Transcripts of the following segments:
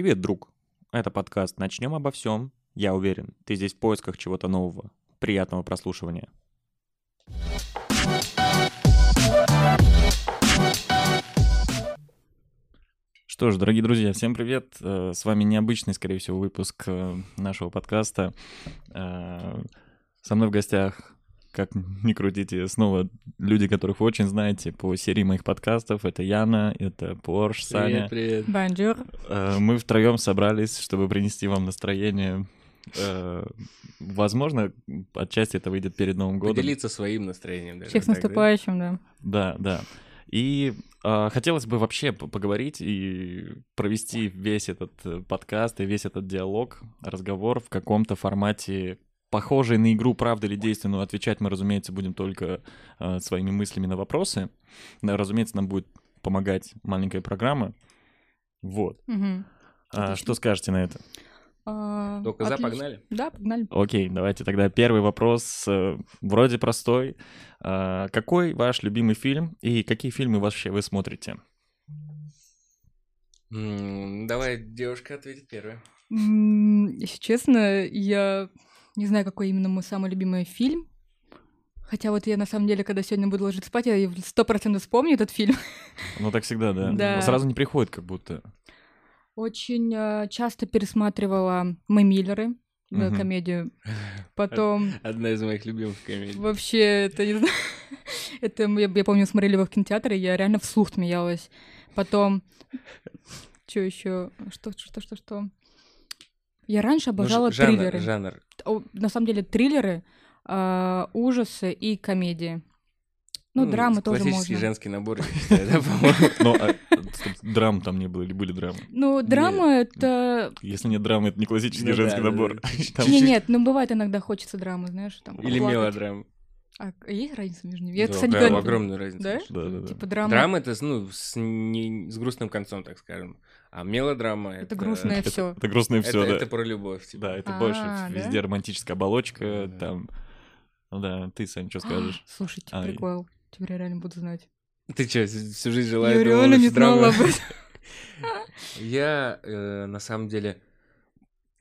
Привет, друг. Это подкаст «Начнем обо всем». Я уверен, ты здесь в поисках чего-то нового. Приятного прослушивания. Что ж, дорогие друзья, всем привет. Э, С вами необычный, скорее всего, выпуск э, нашего подкаста. Э, Со мной в гостях, как ни крутите, снова люди, которых вы очень знаете по серии моих подкастов. Это Яна, это Порш, Саня. Привет, привет. Bonjour. Э, Мы втроем собрались, чтобы принести вам настроение. Э, Возможно, отчасти это выйдет перед Новым годом. Поделиться своим настроением. даже Всех с наступающим, да. Да, да. И а, хотелось бы вообще поговорить и провести весь этот э, подкаст и весь этот диалог, разговор в каком-то формате похожий на игру «Правда или действие», но отвечать мы, разумеется, будем только э, своими мыслями на вопросы. Да, разумеется, нам будет помогать маленькая программа. Вот. Мгм. А, что скажете на это? А, Только за, погнали. Да, погнали. Окей, давайте тогда первый вопрос, э, вроде простой. А, Какой ваш любимый фильм и какие фильмы вообще вы смотрите? Давай, девушка ответит первая. Если честно, я не знаю, какой именно мой самый любимый фильм. Хотя вот я на самом деле, когда сегодня буду ложиться спать, я сто процентов вспомню этот фильм. Ну так всегда, да. Да. Но Сразу не приходит, как будто. Очень э, часто пересматривала «Мы Миллеры», да, Мгм. комедию. Потом Одна из моих любимых комедий. вообще, это не знаю, это я, я помню, смотрели его в кинотеатре, я реально вслух смеялась. Потом, что еще? Что, что, что, что? Я раньше Ну, обожала ж- жанр, триллеры. жанр. На самом деле триллеры, а, ужасы и комедии. Ну, драмы тоже Классический можно. женский набор, я считаю, да, по-моему. Но а, стоп, драм там не было или были драмы? Ну, драма это... Если нет драмы, это не классический Ну женский да, набор. да. Там- Не, нет, ну бывает иногда хочется драмы, знаешь, там. Или поплакать. А есть разница между ними? Я, Да, кстати, никогда- огромная разница. Да? Да, да, да. Типа драма. Драма это, ну, с, не- с грустным концом, так скажем. А мелодрама это... Это грустное Это- все. Это Это, все, да. это про любовь. типа. Да, это А, больше да? везде романтическая оболочка, Да. там... Ну да, ты, Сань, что скажешь? Слушайте, Ай. прикол. Теперь я реально буду знать. Ты что, всю жизнь Я жила думала, реально не знала об этом. Я, э, на самом деле,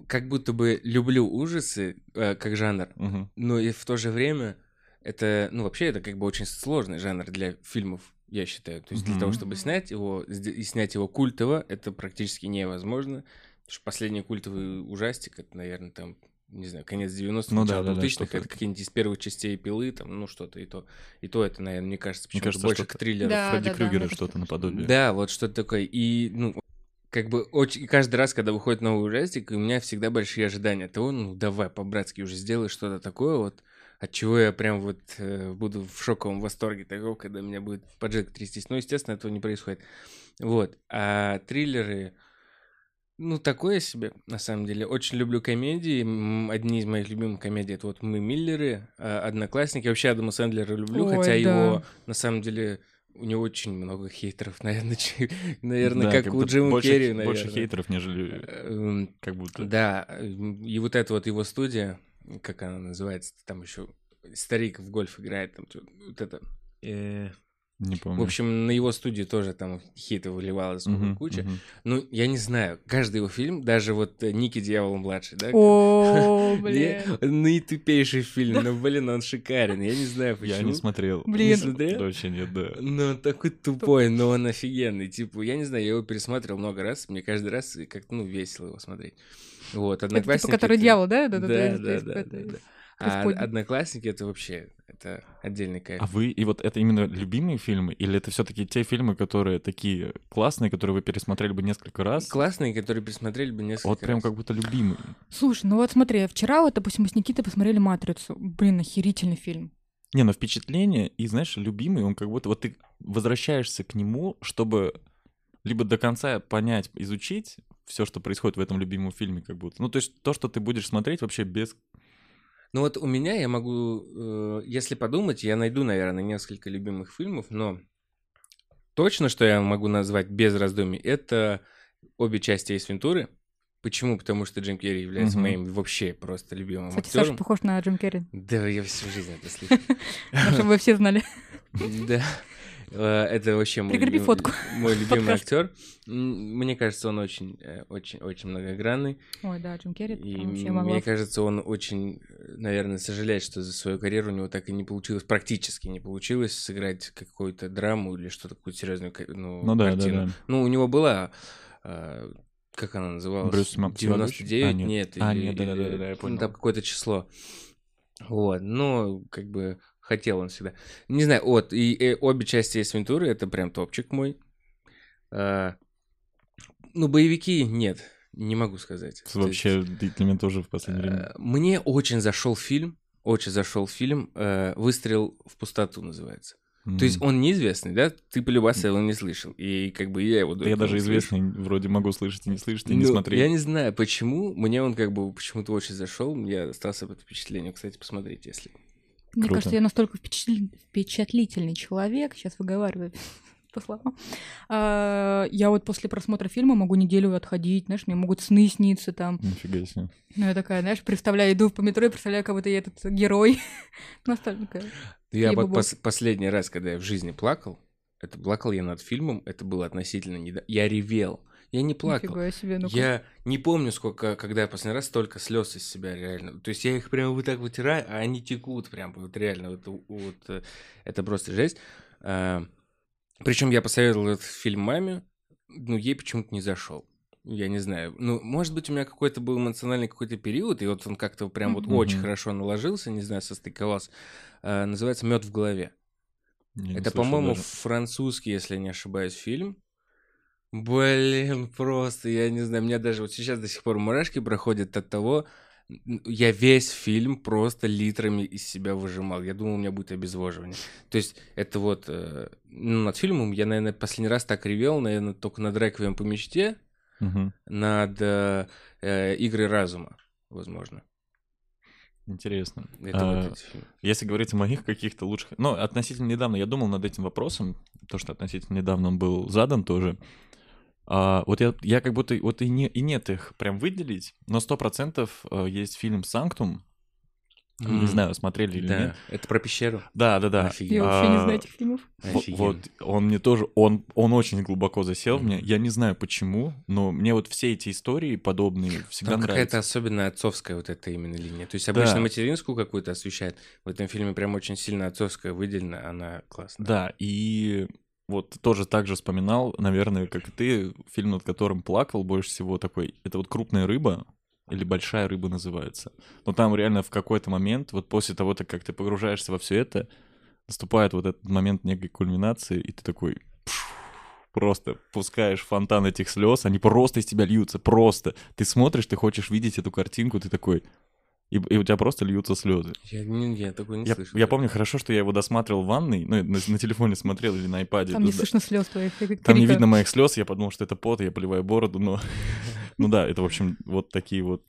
как будто бы люблю ужасы э, как жанр, но и в то же время это, ну, вообще это как бы очень сложный жанр для фильмов, я считаю. То есть для Мгм. того, чтобы снять его, и снять его культово, это практически невозможно. Потому что последний культовый ужастик, это, наверное, там, не знаю, конец 90-х, Ну да, начало да, да, 2000-х, что-то это это. какие-нибудь из первых частей пилы, там, ну, что-то, и то. И то это, наверное, мне кажется, Мне почему-то кажется, больше что-то- к триллеру. Да, Фредди да, да, Крюгера мне что-то наподобие. Да, вот что-то такое. И, ну, как бы очень... каждый раз, когда выходит новый ужастик, у меня всегда большие ожидания того, ну, давай, по-братски уже сделай что-то такое вот, от чего я прям вот э, буду в шоковом восторге такого, когда меня будет поджиг трястись. Но, естественно, этого не происходит. Вот. А триллеры... Ну, такое себе, на самом деле. Очень люблю комедии. Одни из моих любимых комедий — это вот «Мы Миллеры», а, «Одноклассники». Вообще Адама Сэндлера люблю, Ой, хотя да. его, на самом деле, у него очень много хейтеров, наверное, наверное, Да, как, у будто Джима больше, Керри, Больше наверное. хейтеров, нежели Эм, как будто. Да, эм, и вот эта вот его студия, как она называется, там еще старик в гольф играет, там вот это. э, Не помню. В общем, на его студии тоже там выливалась сколько Мгм, куча. мгм. Ну, я не знаю, каждый его фильм, даже вот э, Ники Дьявол младший, да? О, блин. Наитупейший фильм, но, блин, он шикарен. Я не знаю, почему. Я не смотрел. Блин. Не смотрел? Вообще нет, да. Ну, он такой тупой, но он офигенный. Типа, я не знаю, я его пересматривал много раз. Мне каждый раз как-то, ну, весело его смотреть. Вот, Это типа, одноклассники... который это- дьявол, да? Да, Да, да, да, да, это- да. А одноклассники это вообще это отдельный кайф. А вы, и вот это именно любимые фильмы, или это все-таки те фильмы, которые такие классные, которые вы пересмотрели бы несколько раз? Классные, которые пересмотрели бы несколько Вот прям раз. как будто любимые. Слушай, ну вот смотри, вчера вот, допустим, мы с Никитой посмотрели «Матрицу». Блин, охерительный фильм. Не, ну впечатление, и знаешь, любимый, он как будто вот ты возвращаешься к нему, чтобы либо до конца понять, изучить все, что происходит в этом любимом фильме, как будто. Ну, то есть то, что ты будешь смотреть вообще без... Ну вот у меня я могу, э, если подумать, я найду, наверное, несколько любимых фильмов, но точно, что я могу назвать без раздумий, это обе части Эйс Вентуры. Почему? Потому что Джим Керри является Мгм. моим вообще просто любимым Кстати, Саша актером. похож на Джим Керри. Да, я всю жизнь это слышу. Ну, Чтобы вы все знали. Да. Э, Это вообще мой, Прикрепи фотку. мой любимый Подкаст. актер. Мне кажется, он очень, э, очень, очень многогранный. Ой, да, Джим Керри. И мне кажется, он очень, наверное, сожалеет, что за свою карьеру у него так и не получилось, практически не получилось сыграть какую-то драму или что-то, какую-то серьезную ну, Ну да, да, картину. да. Ну, у него была, э, как она называлась? Брюс Ма- 99? А, нет. нет. А, или- нет, да-да-да, или- да, я ну, понял. Там какое-то число. Вот, но как бы хотел он всегда. Не знаю, вот, и, э, обе части Эйс Вентуры, это прям топчик мой. А, ну, боевики нет, не могу сказать. Есть, Вообще, для меня тоже в последнее время. э, Мне очень зашел фильм, очень зашел фильм э, «Выстрел в пустоту» называется. То есть он неизвестный, да? Ты полюбаса его не слышал. И как бы я его... Да я даже слышу. известный вроде могу слышать и не слышать, и не Ну, смотреть. Я не знаю, почему. Мне он как бы почему-то очень зашел. Я остался под впечатлением. Кстати, посмотрите, если... Мне Круто. кажется, я настолько впечатли- впечатлительный человек, сейчас выговариваю по словам. А, Я вот после просмотра фильма могу неделю отходить, знаешь, мне могут сны сниться там. Нифига себе. Ну, я такая, знаешь, представляю, иду по метро и представляю, как будто я этот герой. Настолько. Я вот пос- последний раз, когда я в жизни плакал, это плакал я над фильмом, это было относительно недавно. Я ревел. Я не плакал. Нифига себе, ну Я не помню, сколько, когда я последний раз столько слез из себя реально. То есть я их прям вот так вытираю, а они текут прям вот реально. Вот, вот, э, это просто жесть. причем я посоветовал этот фильм маме, но ей почему-то не зашел. Я не знаю. Ну, может быть, у меня какой-то был эмоциональный какой-то период, и вот он как-то прям вот Мгм. очень хорошо наложился, не знаю, состыковался. А, называется Мед в голове. Я Это, по-моему, даже. французский, если я не ошибаюсь, фильм. Блин, просто, я не знаю, меня даже вот сейчас до сих пор мурашки проходят от того, я весь фильм просто литрами из себя выжимал. Я думал, у меня будет обезвоживание. То есть это вот, э, ну, над фильмом я, наверное, последний раз так ревел, наверное, только над «Реквием по мечте», Мгм. над э, э, «Игрой разума», возможно. Интересно. Это А, вот. Если говорить о моих каких-то лучших... Ну, относительно недавно я думал над этим вопросом, то, что относительно недавно он был задан тоже. А, вот я, я как будто... Вот и, не, и нет их прям выделить, но сто процентов э, есть фильм «Санктум». Не М. знаю, смотрели или Да, нет. это про пещеру. Да, да, да. Офигенно. Я вообще не А, знаю этих фильмов. Офигенно. Вот, он мне тоже, он, он очень глубоко засел в мне. Я не знаю почему, но мне вот все эти истории подобные всегда Там какая-то нравятся. особенная отцовская вот эта именно линия. То есть обычно Да. материнскую какую-то освещает. В этом фильме прям очень сильно отцовская выделена, она классная. Да, и вот тоже так же вспоминал, наверное, как и ты, фильм, над которым плакал больше всего такой, это вот «Крупная рыба», или «Большая рыба» называется. Но там реально в какой-то момент, вот после того, как ты погружаешься во все это, наступает вот этот момент некой кульминации, и ты такой просто пускаешь фонтан этих слез, они просто из тебя льются, просто. Ты смотришь, ты хочешь видеть эту картинку, ты такой, и, и у тебя просто льются слезы. Я, не, я такой не Я, слышал. я помню хорошо, что я его досматривал в ванной, ну, на, на телефоне смотрел или на iPad. Там не Да. слышно слез твоих. Там не видно моих слез, я подумал, что это пот, я поливаю бороду, но... Ну да, это, в общем, вот такие вот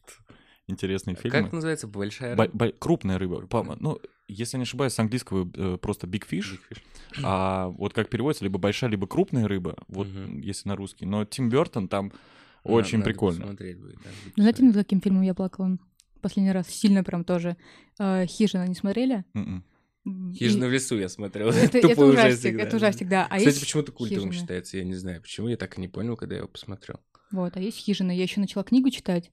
интересные фильмы. Как называется большая Бо- рыба? бо- Крупная рыба. По- Ну, если я не ошибаюсь, с английского э, просто big fish, Big Fish. а вот как переводится, либо большая, либо крупная рыба, вот если на русский. Но Тим Бертон там очень надо прикольно. будет, да, будет Знаете, над каким фильмом я плакала? Последний раз. Сильно прям тоже. А, Хижина не смотрели? Мгм. М, Хижина и- в лесу я смотрел. Это, это ужастик, да. это ужастик, да. А Кстати, почему-то культовым «Хижина». считается, я не знаю почему, я так и не понял, когда я его посмотрел. Вот, а есть хижина. Я еще начала книгу читать,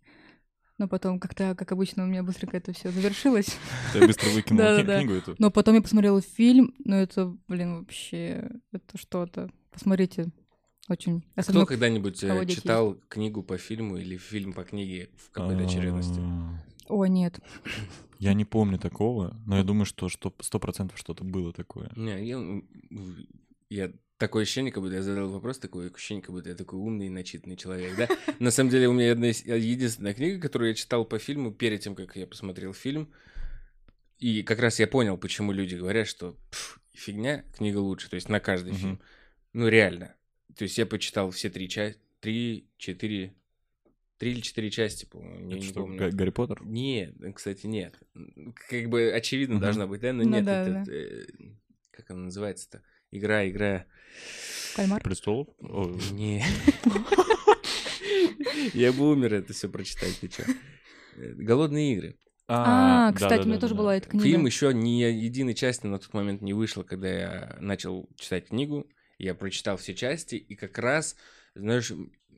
но потом как-то, как обычно, у меня быстренько это все завершилось. Я быстро выкинул книгу эту. Но потом я посмотрела фильм, но это, блин, вообще, это что-то. Посмотрите, очень. Кто Особенно когда-нибудь э, читал книгу по фильму или фильм по книге в какой-то очередности? О, нет. Я не помню такого, но я думаю, что сто процентов что-то было такое. Не, я, я такое ощущение, как будто я задал вопрос, такое ощущение, как будто я такой умный и начитанный человек, да? На самом деле у меня одна единственная книга, которую я читал по фильму перед тем, как я посмотрел фильм. И как раз я понял, почему люди говорят, что «Пф, фигня, книга лучше, то есть на каждый фильм. Ну, реально. То есть я почитал все три части, три, четыре, три или четыре части, по-моему, Это не что, помню. Га- Гарри Поттер? Нет, э, кстати, нет. Как бы очевидно Мгм. должно быть, да? Но Ну нет, да, это... э, Как она называется-то? Игра, игра... Кальмар. Престолов? Не. Я бы умер это все прочитать, ты чё? Э, Голодные игры. А, кстати, у меня тоже была эта книга. Фильм еще ни единой части на тот момент не вышло, когда я начал читать книгу. Я прочитал все части, и как раз, знаешь,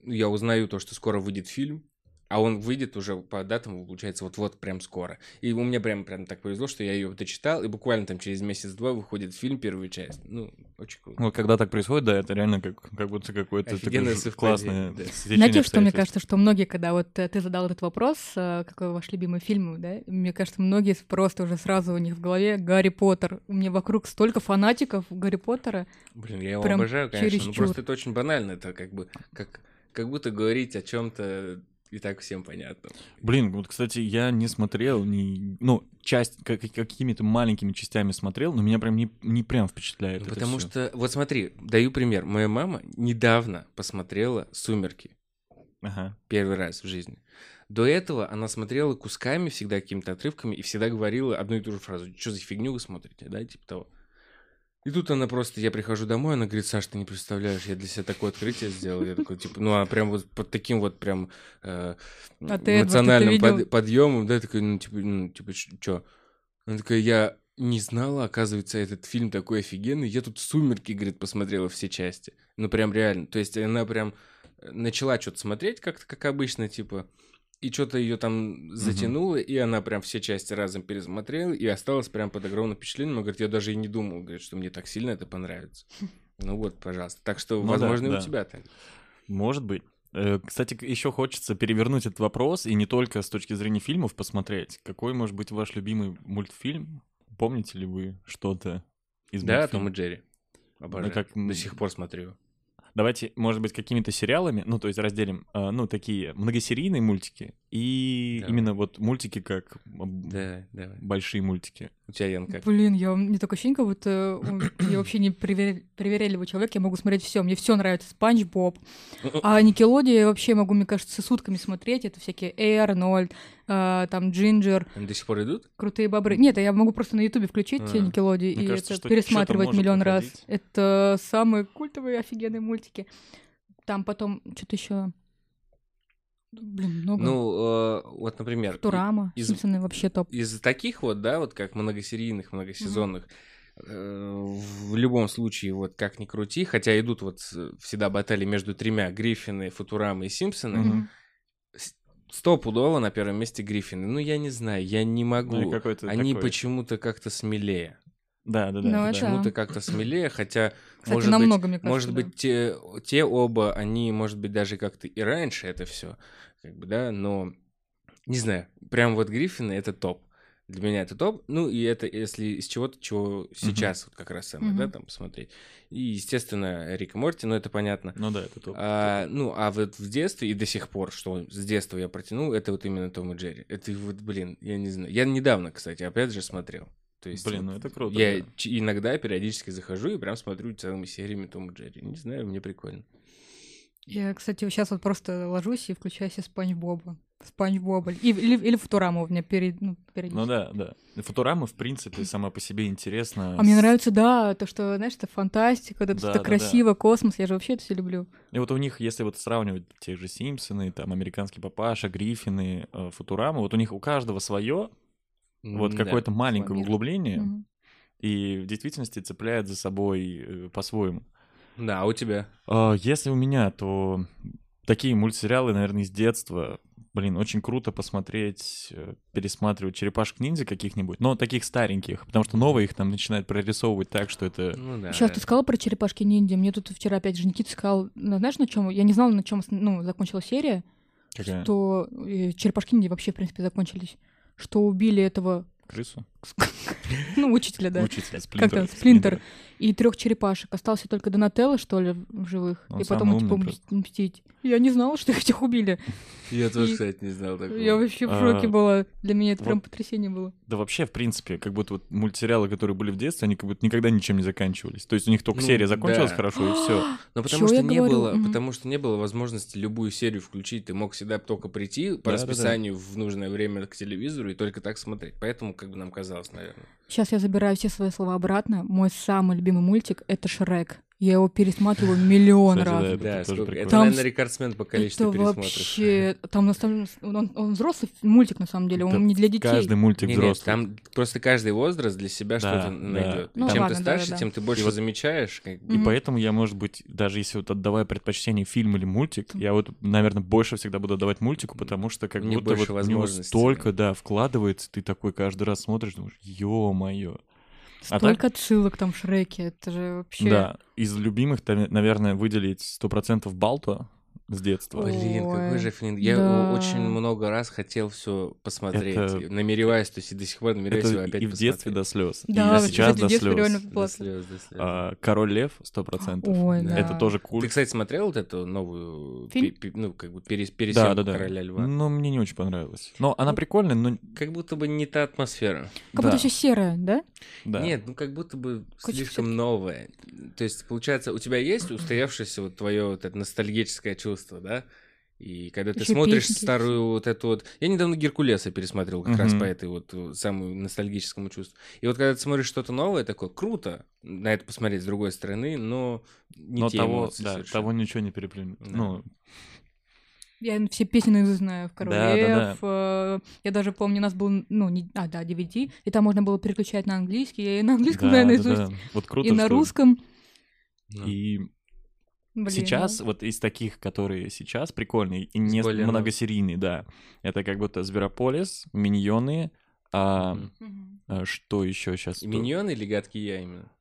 я узнаю то, что скоро выйдет фильм, а он выйдет уже по датам, получается, вот-вот прям скоро. И у меня прям, прям так повезло, что я ее дочитал, и буквально там через месяц-два выходит фильм, первая часть. Ну, очень круто. Вот когда так происходит, да, это реально как, как будто какое-то такое классное да. Знаете, что мне кажется, что многие, когда вот э, ты задал этот вопрос, э, какой ваш любимый фильм, да, мне кажется, многие просто уже сразу у них в голове Гарри Поттер. У меня вокруг столько фанатиков Гарри Поттера. Блин, я его Прям обожаю, конечно, но чересчур. просто это очень банально, это как бы, как, как будто говорить о чем-то и так всем понятно. Блин, вот, кстати, я не смотрел, ни, ну, часть, как- какими-то маленькими частями смотрел, но меня прям не, не прям впечатляет Ну, потому всё. что, вот смотри, даю пример. Моя мама недавно посмотрела «Сумерки» Ага. первый раз в жизни. До этого она смотрела кусками, всегда какими-то отрывками, и всегда говорила одну и ту же фразу. Что за фигню вы смотрите, да, типа того. И тут она просто, я прихожу домой, она говорит, Саш, ты не представляешь, я для себя такое открытие сделал. Я такой, типа, ну, она прям вот под таким вот прям э, А Эдвард, эмоциональным видел? под- подъемом, да, такой, ну, типа, ну, типа, что? Она такая, я не знала, оказывается, этот фильм такой офигенный. Я тут «Сумерки», говорит, посмотрела все части. Ну, прям реально. То есть она прям э, начала что-то смотреть как-то, как обычно, типа, и что-то ее там затянуло, и она прям все части разом пересмотрела, и осталась прям под огромным впечатлением. Она говорит, я даже и не думал, говорит, что мне так сильно это понравится. Ну вот, пожалуйста. Так что, Ну да, возможно, и да. у тебя так. Может быть. Э, Кстати, еще хочется перевернуть этот вопрос и не только с точки зрения фильмов посмотреть. Какой может быть ваш любимый мультфильм? Помните ли вы что-то из Да, мультфильма? Том и Джерри. Обожаю. как, м, До сих пор смотрю. Давайте, может быть, какими-то сериалами, ну, то есть разделим, э, ну, такие многосерийные мультики и Давай. именно вот мультики как Да, давай. большие мультики. У тебя, Ян, как? Блин, я не такое ощущение, как будто я вообще не привер- привередливый человек, я могу смотреть все. Мне все нравится. Спанч Боб. А Никелодия я вообще могу, мне кажется, сутками смотреть. Это всякие Эй Арнольд, а, там Джинджер, Они до сих пор идут? крутые бобры. Нет, я могу просто на Ютубе включить А. Мне и кажется, это пересматривать миллион раз. выходить. Это самые культовые, офигенные мультики. Там потом что-то еще. Блин, много. Ну, э, вот, например, Турама, из- Симпсоны вообще топ. из таких вот, да, вот как многосерийных, многосезонных, э, в любом случае, вот как ни крути, хотя идут вот э, всегда баталии между тремя, Гриффины, Футурамы и Симпсоны, Мгм. стопудово на первом месте Гриффины. Ну, я не знаю, я не Ну, могу. какой-то Они такой- почему-то как-то смелее. Да, да, да. Ну, да. Почему-то как-то смелее, хотя, Кстати, может намного, быть, мне кажется, может да. быть, те, те оба, они, может быть, даже как-то и раньше это все, как бы, да, но не знаю, прям вот Гриффины это топ. Для меня это топ. Ну, и это если из чего-то, чего сейчас вот как раз самое, да, Мгм. там посмотреть. И, естественно, Рик и Морти, ну, это понятно. Ну да, это топ. А, ну, а вот в детстве и до сих пор, что с детства я протянул, это вот именно Том и Джерри. Это вот, блин, я не знаю. Я недавно, кстати, опять же смотрел. То есть, Блин, вот ну это круто. я да. иногда периодически захожу и прям смотрю целыми сериями Том и Джерри. Не знаю, мне прикольно. Я, кстати, сейчас вот просто ложусь и включаю себе Спанч Боба. Спанч Боба. Или, или Футураму у меня перед, ну, перед... Ну да, да. Футурама, в принципе, сама по себе интересна. А мне нравится, да, то, что, знаешь, это фантастика, это Да, что-то да, красиво, космос, я же вообще это все люблю. И вот у них, если вот сравнивать тех же Симпсоны, там, Американский Папаша, Гриффины, э, Футурама, вот у них у каждого свое, вот какое-то да. маленькое углубление, и в действительности цепляет за собой э, по-своему. Да, а у тебя? А, Если у меня, то такие мультсериалы, наверное, из детства. Блин, очень круто посмотреть, э, пересматривать черепашек-ниндзя каких-нибудь, но таких стареньких, потому что новые их там начинают прорисовывать так, что это... Ну да. Сейчас да. ты сказала про черепашки ниндзя. Мне тут вчера опять же Никита сказал, ну, знаешь, на чем? Я не знала, на чем ну, закончилась серия, Какая? что э, черепашки ниндзя вообще, в принципе, закончились. Что убили этого, Крысу? Ну, учителя, да. Учитель, Как там, Сплинтер. И трех черепашек. Остался только Донателло, что ли, в живых. И потом, типа, мстить. Я не знала, что их этих убили. Я тоже, кстати, не знал такого. Я вообще в А, шоке была. Для меня это прям потрясение было. Да вообще, в принципе, как будто вот мультсериалы, которые были в детстве, они как будто никогда ничем не заканчивались. То есть у них только Ну, серия закончилась хорошо, и все. Ну, потому что не было, потому что не было возможности любую серию включить. Ты мог всегда только прийти по расписанию в нужное время к телевизору и только так смотреть. Поэтому, как бы нам казалось, наверное. Сейчас я забираю все свои слова обратно. Мой самый любимый мультик — это Шрек. Я его пересматриваю миллион Кстати, раз. да, это Да, тоже сколько- это, Там наверное, рекордсмен по количеству Это пересмотров. вообще... Там на самом он, он взрослый мультик, на самом деле, он Да не для детей. Каждый мультик Не, нет, взрослый. там просто каждый возраст для себя Да, что-то да. найдет. Ну чем ладно, ты старше, да-да-да. тем ты больше И замечаешь. Как... И Мгм. поэтому я, может быть, даже если вот отдавая предпочтение фильм или мультик, я вот, наверное, больше всегда буду отдавать мультику, потому что как них будто вот в него столько, да, вкладывается, ты такой каждый раз смотришь, думаешь, ё-моё. А Столько отсылок там в Шреке, это же вообще... Да, из любимых, наверное, выделить 100% Балто с детства. Ой. Блин, какой же фильм. Я да. очень много раз хотел все посмотреть. Это- намереваюсь, то есть и до сих пор намереваюсь его Это опять и в детстве до посмотреть. слез, Да, и вот, сейчас до в детстве реально слез. До слез, до слез. А, Король Лев 100%. Ой, Да. да. Это тоже культ. Ты, кстати, смотрел вот эту новую, Фильм? пи- пи- ну, как бы перес- да, пересъемку да, да. Короля Льва? Но мне не очень понравилось. Но она Ну, прикольная, но Как будто бы не та атмосфера. Как да, будто все серое, да? да. Нет, ну как будто бы Хочется слишком новое. То есть, получается, у тебя есть устоявшееся вот твое вот это ностальгическое чувство, да? И когда ты Ещё смотришь песенки старую вот эту вот... Я недавно Геркулеса пересмотрел как раз Мгм. по этой вот самому ностальгическому чувству. И вот когда ты смотришь что-то новое, такое круто на это посмотреть с другой стороны, но не но те того, эмоции да, совершенно. того ничего не переплюнуть. Да. Ну, Я все песни наизусть знаю в Король Да, да, Лев, э, Я даже помню, у нас был, ну, не, а, да, DVD, и там можно было переключать на английский. Я и на английском, да, наверное, да, наизусть, да. Вот круто, и на что- русском. Ну, И Блин, сейчас, ну, вот из таких, которые сейчас прикольные и не Spoiler многосерийные, да, это как будто Зверополис, Миньоны, а, а что еще сейчас? Миньоны или гадкий я именно?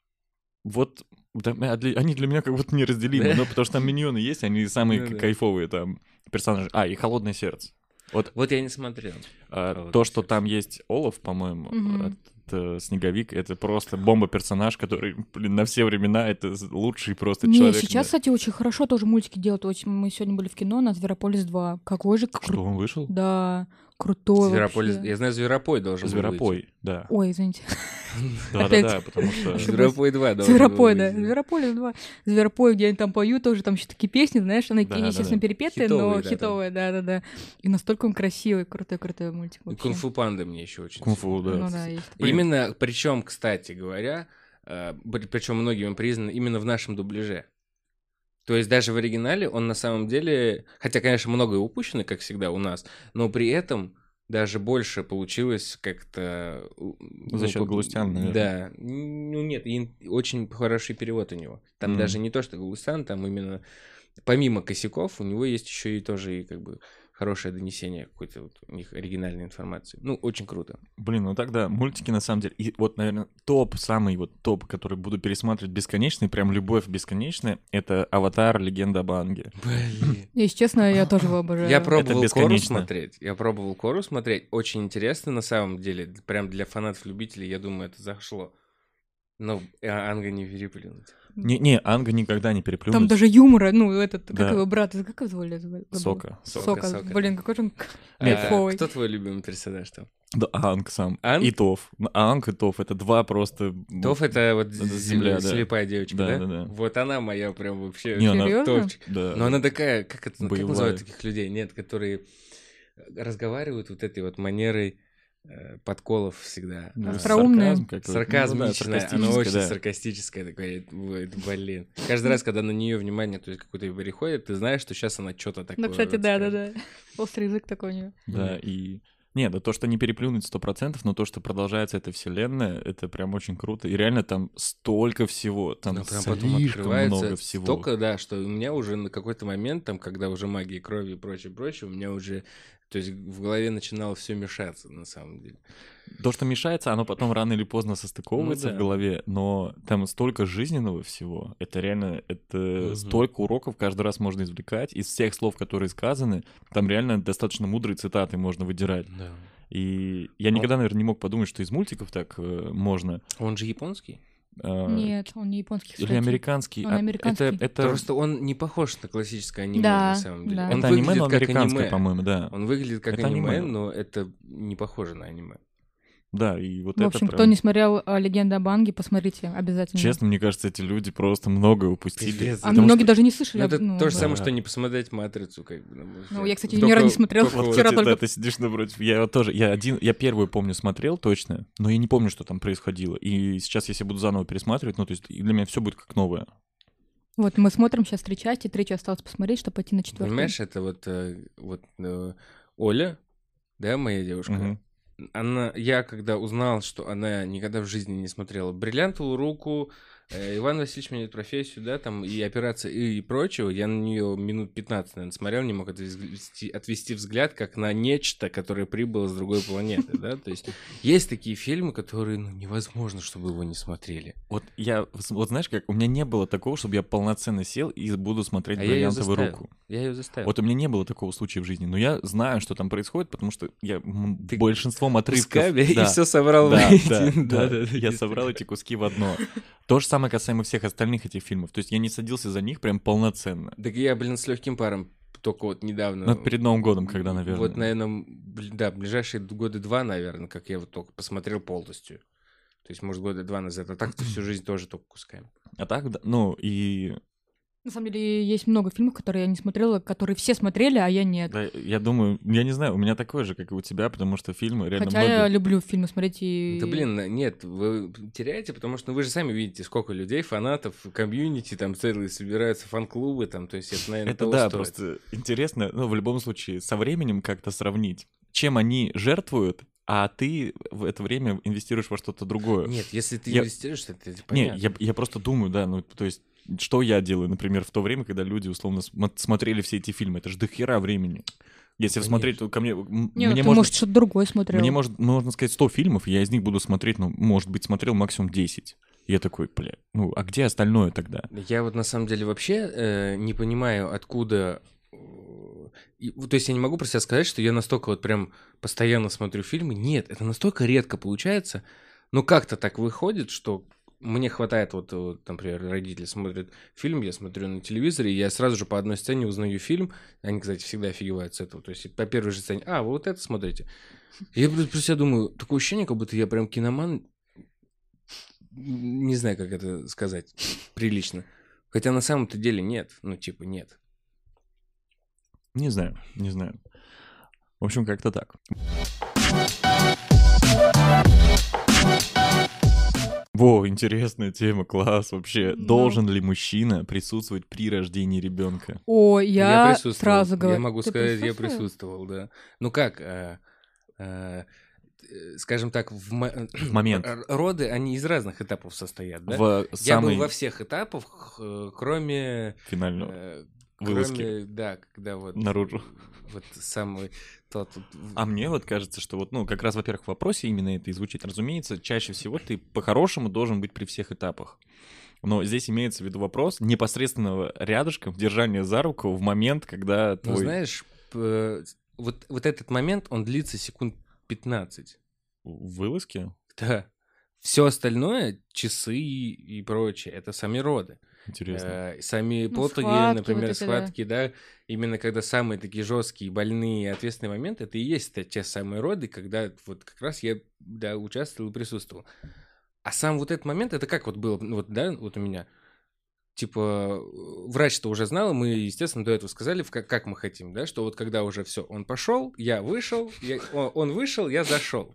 Вот да, а они для меня как будто неразделимы, Да? ну, потому что там миньоны есть, они самые Ну да. кайфовые там персонажи. А, и Холодное сердце. Вот Вот я не смотрел. а, «Холодное то, что сердце». там есть Олаф, по-моему, Мгм. Э, Снеговик, это просто бомба-персонаж, который, блин, на все времена это лучший просто Не, человек. сейчас, да. кстати, очень хорошо тоже мультики делают. Вот мы сегодня были в кино на Зверополис 2. Какой же Что, он вышел? Да, крутой Зверополис. вообще. Я знаю, Зверопой должен Зверопой, да. Ой, извините. Да-да-да, потому что... Зверопой 2 должен Зверопой, да. Зверополис 2. Зверопой, где они там поют, тоже там еще такие песни, знаешь, они, естественно, перепетые, но Хитовые, да-да-да. И настолько он красивый, крутой-крутой мультик. Кунг-фу панда мне еще очень Кунг-фу, да. Ну. Именно, причем, кстати говоря, причем многими признано именно в нашем дубляже. То есть даже в оригинале он на самом деле, хотя, конечно, многое упущено, как всегда у нас, но при этом даже больше получилось как-то... За счет как- Галустяна, наверное. Да. Ну нет, и очень хороший перевод у него. Там Мгм. даже не то, что Галустян, там именно помимо косяков у него есть еще и тоже и как бы хорошее донесение какой-то вот у них оригинальной информации. Ну, очень круто. Блин, ну тогда мультики на самом деле. И вот, наверное, топ, самый вот топ, который буду пересматривать бесконечный, прям любовь бесконечная, это Аватар Легенда об Аанге. Блин. Если честно, я тоже его обожаю. Я пробовал Кору смотреть. Я пробовал Кору смотреть. Очень интересно на самом деле. Прям для фанатов-любителей, я думаю, это зашло. Но а, Анга не переплюнуть. Не-не, Анга никогда не переплюнет. Там даже юмора, ну, этот, как Да. его брат, как его звали? забыл. Сока. Сока. Сока, Сока. Блин, какой же он А, кайфовый. кто твой любимый персонаж там? Да, Анг сам. Анг? И Тоф. Ну, Анг и Тоф — это два просто... Тоф это вот Это з- земля, да. слепая девочка, Да, да? да, да. Вот она моя прям вообще Не, она- топчик. Да. Но она такая, как это как Боевая. называют таких людей? Нет, которые разговаривают вот этой вот манерой э, подколов всегда. Ну, А, сарказм. Сарказмичная, Ну, да, она очень да. саркастическая такая, вот, блин. Каждый раз, когда на нее внимание, то есть какое-то переходит, ты знаешь, что сейчас она что-то такое. Ну, кстати, вот да, да, скажет. да. Острый язык такой у него. Да, и... Не, да то, что не переплюнуть сто процентов, но то, что продолжается эта вселенная, это прям очень круто. И реально там столько всего, там Ну, прям потом слишком открывается много всего. столько, да, что у меня уже на какой-то момент, там, когда уже магия крови и прочее, прочее, у меня уже, то есть в голове начинало все мешаться, на самом деле. То, что мешается, оно потом рано или поздно состыковывается Ну да. в голове, но там столько жизненного всего. Это реально, это Мгм. столько уроков каждый раз можно извлекать. Из всех слов, которые сказаны, там реально достаточно мудрые цитаты можно выдирать. Да. И я никогда, наверное, не мог подумать, что из мультиков так э, можно. Он же японский? Э, Нет, он не японский, Или кстати. американский. Он А, американский. Это, это, Просто он не похож на классическое аниме, Да, на самом деле. да. Он это аниме, выглядит но американское, аниме. по-моему, да. Он выглядит как Это аниме, аниме. но это не похоже на аниме. Да, и вот В это общем, кто прям- не смотрел а, «Легенда о Банге», посмотрите обязательно. Честно, мне кажется, эти люди просто многое упустили. А многие что- даже не слышали. Ну, об- это ну, то же да. самое, что не посмотреть «Матрицу», как бы. Ну, взгляд. я, кстати, Только- ни разу не смотрел. только Вот, Вчера кстати, да, только- ты сидишь напротив. Я тоже, я один, я первую помню смотрел точно, но я не помню, что там происходило. И сейчас, если буду заново пересматривать, ну, то есть для меня все будет как новое. Вот мы смотрим сейчас три части, третью осталось посмотреть, чтобы пойти на четвертую. Понимаешь, это вот, э, вот э, Оля, да, моя девушка, Мгм. Она, я когда узнал, что она никогда в жизни не смотрела «Бриллиантовую руку», Иван Васильевич меняет профессию, да, там, и операция, и, прочего, я на нее минут 15, наверное, смотрел, не мог отвести, отвести взгляд, как на нечто, которое прибыло с другой планеты, да, то есть есть такие фильмы, которые, ну, невозможно, чтобы его не смотрели. Вот я, вот знаешь как, у меня не было такого, чтобы я полноценно сел и буду смотреть А бриллиантовую руку. Я ее заставил. Вот у меня не было такого случая в жизни, но я знаю, что там происходит, потому что я Ты большинством отрывков... Кусками, и Да. все собрал Да, да, да, Да-да-да, я собрал эти куски в одно. То же самое касаемо всех остальных этих фильмов. То есть я не садился за них прям полноценно. Так я, блин, с легким паром только вот недавно. Ну, перед Новым годом, когда, наверное. Вот, наверное, да, ближайшие года два, наверное, как я вот только посмотрел полностью. То есть, может, года два назад. А так-то всю жизнь тоже только кусками. А так, да, ну, и На самом деле есть много фильмов, которые я не смотрела, которые все смотрели, а я нет. да, я думаю, я не знаю, у меня такое же, как и у тебя, потому что фильмы реально Хотя я многие... люблю фильмы смотреть и... Да, блин, нет, вы теряете, потому что ну, вы же сами видите, сколько людей, фанатов, комьюнити, там целые собираются, фан-клубы, там, то есть это, наверное, Это того да, стоит. просто интересно, ну, в любом случае, со временем как-то сравнить, чем они жертвуют, а ты в это время инвестируешь во что-то другое. Нет, если ты Я- инвестируешь, это, это понятно. я, я просто думаю, да, ну, то есть, что я делаю, например, в то время, когда люди, условно, смо- смотрели все эти фильмы, это же дохера времени. Если Конечно. смотреть, то ко мне... Не, ну мне ты, можно, может, что-то другое смотрел. мне может, можно сказать 100 фильмов, и я из них буду смотреть, ну, может быть, смотрел максимум 10. И я такой, бля, ну, а где остальное тогда? Я вот на самом деле вообще э, не понимаю, откуда... и- то есть я не могу про себя сказать, что я настолько вот прям постоянно смотрю фильмы. Нет, это настолько редко получается. Но как-то так выходит, что мне хватает, вот, вот, например, родители смотрят фильм, я смотрю на телевизоре, и я сразу же по одной сцене узнаю фильм. Они, кстати, всегда офигевают с этого. То есть по первой же сцене, а, вы вот это смотрите. Я просто про себя думаю, такое ощущение, как будто я прям киноман, не знаю, как это сказать прилично. Хотя на самом-то деле нет. Ну, типа, нет. Не знаю, не знаю. В общем, как-то так. Во, интересная тема, класс вообще. Да. Должен ли мужчина присутствовать при рождении ребенка? О, я, присутствовал. сразу говорю. Я могу Ты сказать, я присутствовал? да. Ну как, э, э, скажем так, в, мо- В момент. роды, они из разных этапов состоят, да? В Я был самый во всех этапах, э, кроме... финальный. э, вылазки. Кроме, да, когда вот... Наружу. Вот самый тот... А мне вот кажется, что вот, ну, как раз, во-первых, в вопросе именно это и звучит. Разумеется, чаще всего ты по-хорошему должен быть при всех этапах. Но здесь имеется в виду вопрос непосредственного рядышком держания за руку в момент, когда Ну, твой... знаешь, п- вот, вот этот момент, он длится секунд 15. в вылазке? Да. Все остальное, часы и прочее, это сами роды. Интересно. Э, сами Ну, потуги, схватки например, вот эти, да. схватки, да. именно когда самые такие жесткие, больные, ответственные моменты, это и есть те- те самые роды, когда вот как раз я, да, участвовал и присутствовал. А сам вот этот момент, это как вот было, ну, вот, да, вот у меня, типа, э, врач-то уже знал, мы, естественно, до этого сказали, как, как мы хотим, да, что вот когда уже все, он пошел, я вышел, я- он вышел, я зашел.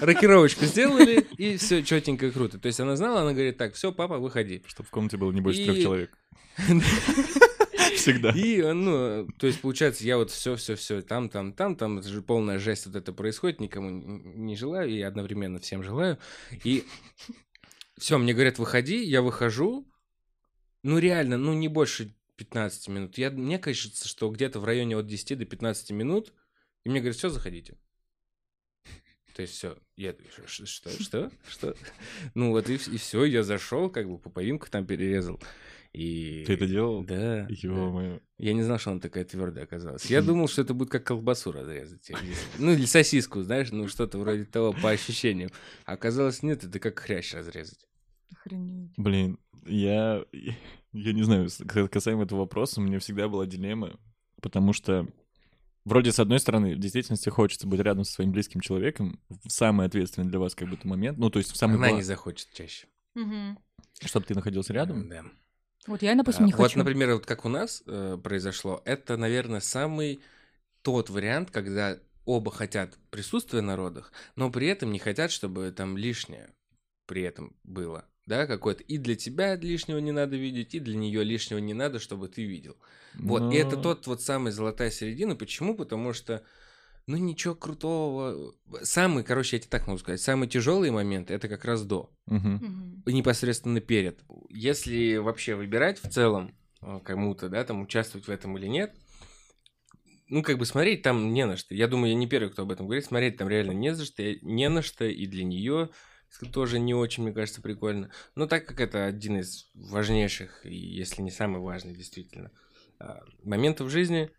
Рокировочку сделали, и все четенько и круто. То есть она знала, она говорит, так, все, папа, выходи. Чтобы в комнате было не больше и- трех человек. Всегда. И, э, ну, то есть, получается, я вот все, все, все, там, там, там, там, это же полная жесть вот это происходит, никому не желаю, и одновременно всем желаю. И все, мне говорят, выходи, я выхожу, ну, реально, ну, не больше 15 минут. Я, мне кажется, что где-то в районе от 10 до 15 минут, и мне говорят, все, заходите. То есть все, я такой, «Ш- что, что, что? Ну вот и, все, я зашел, как бы пуповинку там перерезал. И... Ты это делал? Да. да. Ё-моё. Я не знал, что она такая твердая оказалась. Я думал, что это будет как колбасу разрезать. Ну, или сосиску, знаешь, ну, что-то вроде того, по ощущениям. А оказалось, нет, это как хрящ разрезать. Охренеть. Блин, я, я не знаю, касаемо этого вопроса, у меня всегда была дилемма, потому что вроде, с одной стороны, в действительности хочется быть рядом со своим близким человеком в самый ответственный для вас как будто момент, ну, то есть в самый... Она не захочет чаще. Мгм. Чтобы ты находился рядом? Да. Вот я, допустим, А, не Вот, хочу. например, вот как у нас э, произошло, это, наверное, самый тот вариант, когда оба хотят присутствия на родах, но при этом не хотят, чтобы там лишнее при этом было. Да, какое-то. И для тебя лишнего не надо видеть, и для нее лишнего не надо, чтобы ты видел. Вот. И это Но- тот вот самый золотая середина. Почему? Потому что ну ничего крутого. Самый, короче, я тебе так могу сказать, самый тяжелый момент это как раз до Мгм. Мгм. непосредственно перед. Если вообще выбирать в целом э, кому-то, да, там участвовать в этом или нет, ну, как бы смотреть там не на что. Я думаю, я не первый, кто об этом говорит. Смотреть там реально не за что, не на что, и для нее тоже не очень, мне кажется, прикольно. Но так как это один из важнейших, если не самый важный, действительно, а, моментов жизни,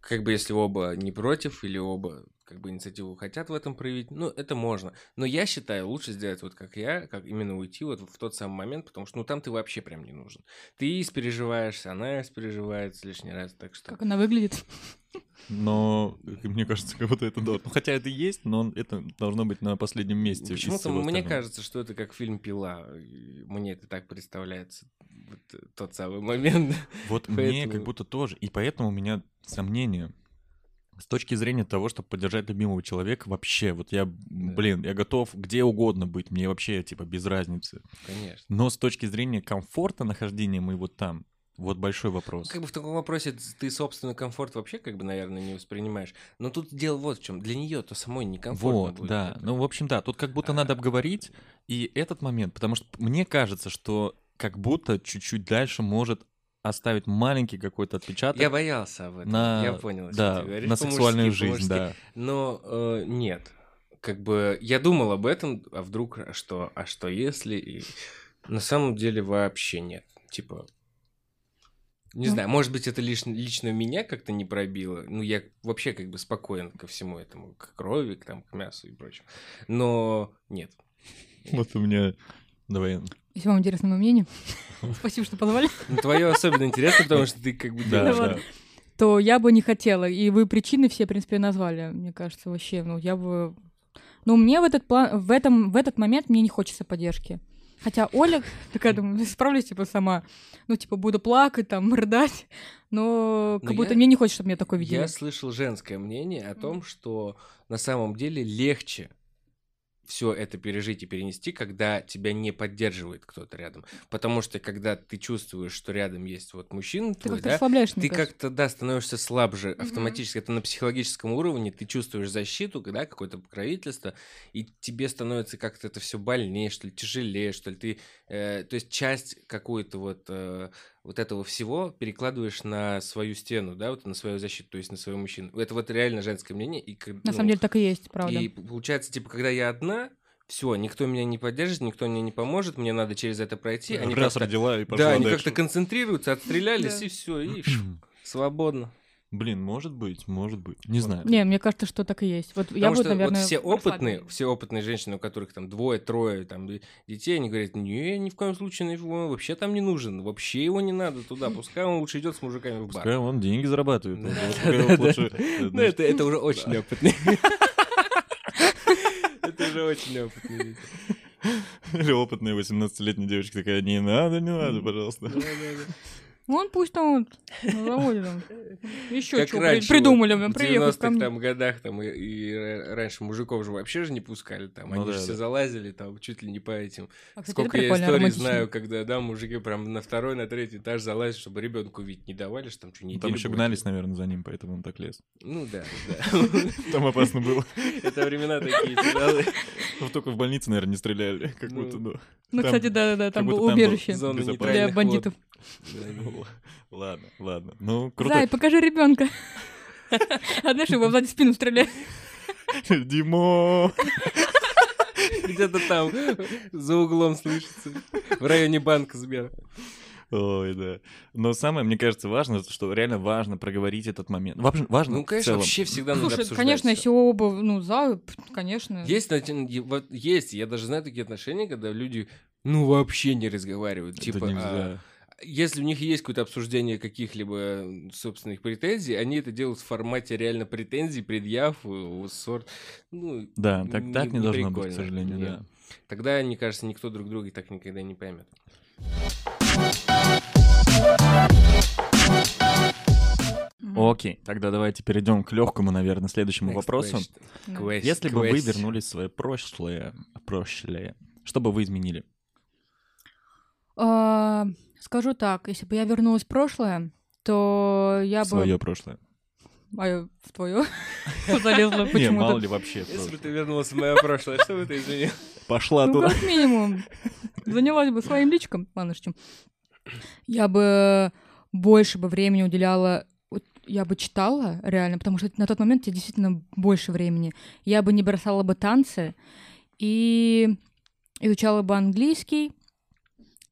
как бы если оба не против или оба как бы инициативу хотят в этом проявить, ну, это можно. Но я считаю, лучше сделать вот как я, как именно уйти вот в тот самый момент, потому что, ну, там ты вообще прям не нужен. Ты испереживаешься, она испереживается лишний раз, так что... Как она выглядит? Но мне кажется, как будто это должно. Ну, хотя это есть, но это должно быть на последнем месте. Почему-то мне остального. кажется, что это как фильм «Пила». Мне это так представляется. Вот тот самый момент. Вот мне Поэтому- как будто тоже. И поэтому у меня сомнения. С точки зрения того, чтобы поддержать любимого человека, вообще, вот я, блин, я готов где угодно быть, мне вообще, типа, без разницы. Конечно. Но с точки зрения комфорта нахождения моего там, вот большой вопрос. Как бы в таком вопросе ты собственный комфорт вообще, как бы, наверное, не воспринимаешь. Но тут дело вот в чем. Для нее то самой некомфортно Вот, будет. да. это. Ну, в общем, да, тут как будто надо А. обговорить и этот момент, потому что мне кажется, что как будто чуть-чуть дальше может оставить маленький какой-то отпечаток Я боялся об этом. на, Я понял, да, ты говоришь. на сексуальную жизнь, да. Но э, нет. Как бы я думал об этом, а вдруг, а что, а что если? И на самом деле вообще нет. Типа, не Ну. знаю, может быть, это лишь, лично меня как-то не пробило. Ну, я вообще как бы спокоен ко всему этому, к крови, к, там, к мясу и прочему. Но нет. Вот у меня... Давай. Если вам интересно мое мнение, спасибо, что позвали, Ну, твое особенно интересно, потому что ты как бы Да, то я бы не хотела. И вы причины все, в принципе, назвали. Мне кажется, вообще, ну, я бы... Ну, мне в этот, план, в, этом, в этот момент мне не хочется поддержки. Хотя Оля такая, думаю, справлюсь, типа, сама. Ну, типа, буду плакать, там, рыдать. Но как Но будто я- мне не хочется, чтобы меня такое видели. Я слышал женское мнение о том, что на самом деле легче все это пережить и перенести, когда тебя не поддерживает кто-то рядом. Потому что когда ты чувствуешь, что рядом есть вот мужчина Ты твой, как-то да, ты как-то, да, становишься слабже автоматически. Это на психологическом уровне, ты чувствуешь защиту, да, какое-то покровительство, и тебе становится как-то это все больнее, что ли, тяжелее, что ли. Ты, э, то есть часть какую-то вот, э, вот этого всего перекладываешь на свою стену, да, вот на свою защиту, то есть на своего мужчину. Это вот реально женское мнение. И, На ну, самом деле так и есть, правда. и получается, типа, когда я одна, все, никто меня не поддержит, никто мне не поможет, мне надо через это пройти. Они Раз как-то- родила и пошла да, они как-то концентрируются, отстрелялись, и все, и свободно. Блин, может быть, может быть. Не знаю. Не, мне кажется, что так и есть. Вот я Потому бы, что наверное, вот все опытные, все опытные женщины, у которых там двое, трое там детей, они говорят, не, ни в коем случае он вообще там не нужен, вообще его не надо туда, пускай он лучше идет с мужиками в бар. Пускай он деньги зарабатывает. Да, да, да, да. Ну, это, уже очень опытный. Это уже очень опытный. Или опытная 18-летняя девочка такая, не надо, не надо, пожалуйста. Да-да-да. Вон пусть там вот на заводе там. Еще Как что раньше, придумали, вот блин, в приехать ко 90-х мне. там годах там и, и ра- раньше мужиков же вообще же не пускали там, Ну они да, же все да. залазили там чуть ли не по этим. А, кстати, Сколько я историй романтично. знаю, когда да мужики прям на второй, на третий этаж залазят, чтобы ребенку видеть не давали, что там что неделю Там еще будет. гнались, наверное, за ним, поэтому он так лез. Ну да, да. Там опасно было. Это времена такие тяжелые. Ну, Только в больнице, наверное, не стреляли, как Ну, будто, ну. Ну, кстати, да-да-да, там было убежище для бандитов. Ладно, ладно. Ну, круто. Зай, покажи ребенка. А знаешь, его сзади в спину стреляют. Димо! Где-то там за углом слышится. В районе банка Сбера. Ой, да. Но самое, мне кажется, важно, что реально важно проговорить этот момент. Важно, важно Ну, в конечно, целом. вообще всегда надо Слушай, обсуждать конечно, если оба, ну, за, конечно. Есть, есть, я даже знаю такие отношения, когда люди, ну, вообще не разговаривают. Это Типа, а, нельзя. Если у них есть какое-то обсуждение каких-либо собственных претензий, они это делают в формате реально претензий, предъяв, э, сорт. Ну, Да, так, так не, не должно быть, к прикольно. сожалению, Нет. да. тогда, мне кажется, никто друг друга так никогда не поймет. Окей, тогда давайте перейдем к легкому, наверное, следующему Next вопросу. question. Да. Quest- Если бы вы question. вернулись в свое прошлое, прошлое, что бы вы изменили? А, Скажу так, если бы я вернулась в прошлое, то я бы... Свое прошлое. А я в твое залезла Не, мало почему-то. ли вообще. Если бы ты вернулась в мое прошлое, что бы ты изменил? Пошла Ну, туда. как минимум. Занялась бы своим личиком. Ладно, шучу. Я бы больше бы времени уделяла я бы читала, реально, потому что на тот момент я действительно больше времени. Я бы не бросала бы танцы и изучала бы английский.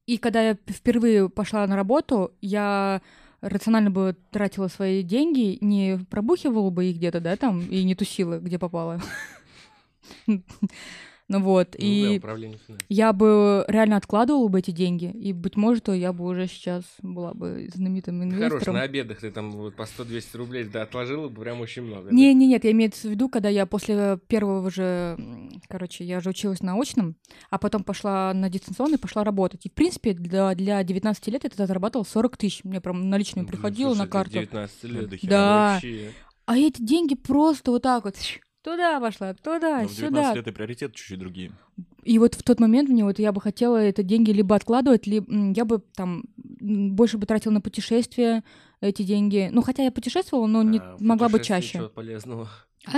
И когда я впервые пошла на работу, я рационально бы тратила свои деньги, не пробухивала бы их где-то, да, там, и не тусила, где попала. Ну вот, Ну и я бы реально откладывала бы эти деньги, и, быть может, я бы уже сейчас была бы знаменитым Хорош, инвестором. на обедах ты там вот по 100-200 рублей да, отложила бы прям очень много. да? Не, не, нет, я имею в виду, когда я после первого же, короче, я же училась на очном, а потом пошла на дистанционный, пошла работать. И, в принципе, для, для 19 лет я тогда зарабатывала 40 тысяч. Мне прям наличными Ну, приходило слушай, на тебе карту. 19 лет. Да. Вообще. А эти деньги просто вот так вот туда пошла, туда, Но в 19 сюда. лет и приоритеты чуть-чуть другие. И вот в тот момент мне вот я бы хотела это деньги либо откладывать, либо я бы там больше бы тратила на путешествия эти деньги. Ну, хотя я путешествовала, но не А, могла бы чаще. чего полезного? А?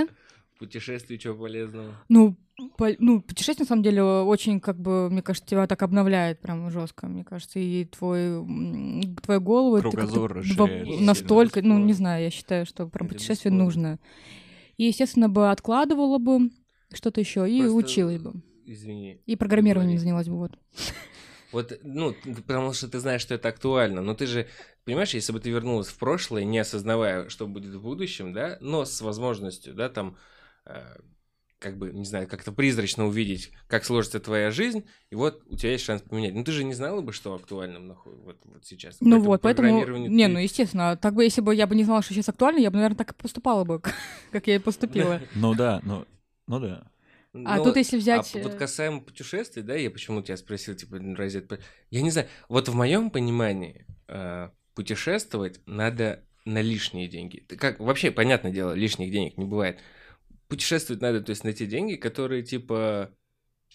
Путешествий чего полезного? Ну, по- ну, путешествие, на самом деле, очень, как бы, мне кажется, тебя так обновляет прям жестко, мне кажется, и твой, твою голову... Кругозор сильно, Настолько, ну, не знаю, я считаю, что прям путешествие нужно. И, естественно, бы откладывала бы что-то еще и Просто, училась бы. Извини. И программированием занялась бы, вот. Вот, ну, потому что ты знаешь, что это актуально. Но ты же, понимаешь, если бы ты вернулась в прошлое, не осознавая, что будет в будущем, да, но с возможностью, да, там, э, как бы, не знаю, как-то призрачно увидеть, как сложится твоя жизнь, и вот у тебя есть шанс поменять. Ну, ты же не знала бы, что актуально нахуй вот, вот сейчас. Ну вот, поэтому... Не, ты- ну, естественно, так бы, если бы я бы не знала, что сейчас актуально, я бы, наверное, так и поступала бы, как я и поступила. Ну да, ну, ну да. А тут, если взять... А вот э, касаемо путешествий, да, я почему тебя спросил, типа, разве это... Я не знаю, вот в моем понимании э, путешествовать надо на лишние деньги. Ты Как, вообще, понятное дело, лишних денег не бывает. Путешествовать надо, то есть на те деньги, которые, типа...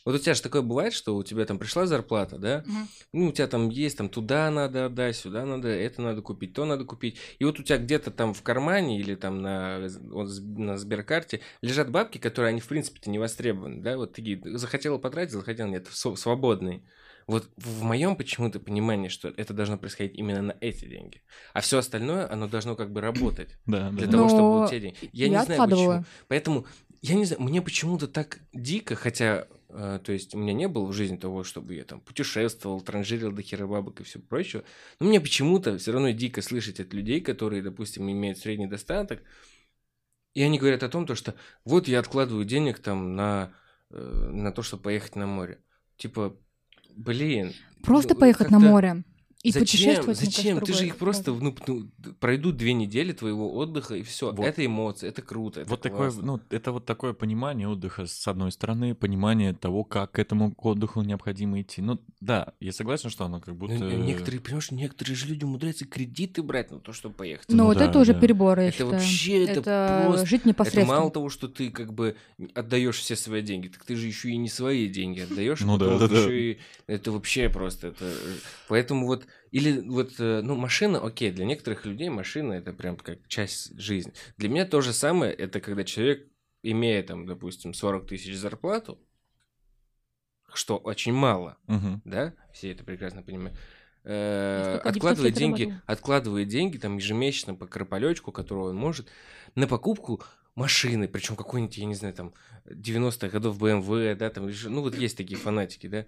Вот у тебя же такое бывает, что у тебя там пришла зарплата, да? Мгм. Ну, у тебя там есть, там туда надо отдать, сюда надо, это надо купить, то надо купить. И вот у тебя где-то там в кармане или там на, на Сберкарте лежат бабки, которые они, в принципе-то, не востребованы, да? Вот такие, захотела потратить, захотела, нет, св- свободные. Вот в моем почему-то понимании, что это должно происходить именно на эти деньги. А все остальное, оно должно как бы работать Да, для да. того, Но чтобы у тебя деньги. Я, не знаю, откладывала. почему. Поэтому, я не знаю, мне почему-то так дико, хотя, э, то есть, у меня не было в жизни того, чтобы я там путешествовал, транжирил до хера бабок и все прочее. Но мне почему-то все равно дико слышать от людей, которые, допустим, имеют средний достаток, и они говорят о том, то, что вот я откладываю денег там на, э, на то, чтобы поехать на море. Типа, блин. Просто ну, поехать на море. И зачем? путешествовать, Зачем? Ты же их просто, ну, ну, пройдут две недели твоего отдыха, и все. Вот. Это эмоции, это круто. это Вот такое, классно. ну, это вот такое понимание отдыха, с одной стороны, понимание того, как к этому отдыху необходимо идти. Ну, да, я согласен, что оно как Ну, будто... Некоторые, понимаешь, некоторые же люди умудряются кредиты брать на то, чтобы поехать. Ну, Ну вот да, это уже да. перебор, я это считаю. вообще, это, Это просто... жить Это непосредственно. мало того, что ты как бы отдаешь все свои деньги, так ты же еще и не свои деньги отдаешь. Ну да, да, да. и это вообще просто это. э, Поэтому вот или вот э, ну машина, окей, для некоторых людей машина это прям как часть жизни. Для меня то же самое, это когда человек имея там, допустим, 40 тысяч зарплату, что очень мало, Мгм. да, все это прекрасно понимают. э, откладывает 19 лет деньги, работал. откладывает деньги там ежемесячно по крополечку, которого он может, на покупку машины, причем какой-нибудь, я не знаю, там 90-х годов BMW, да, там, ну вот есть такие фанатики, да.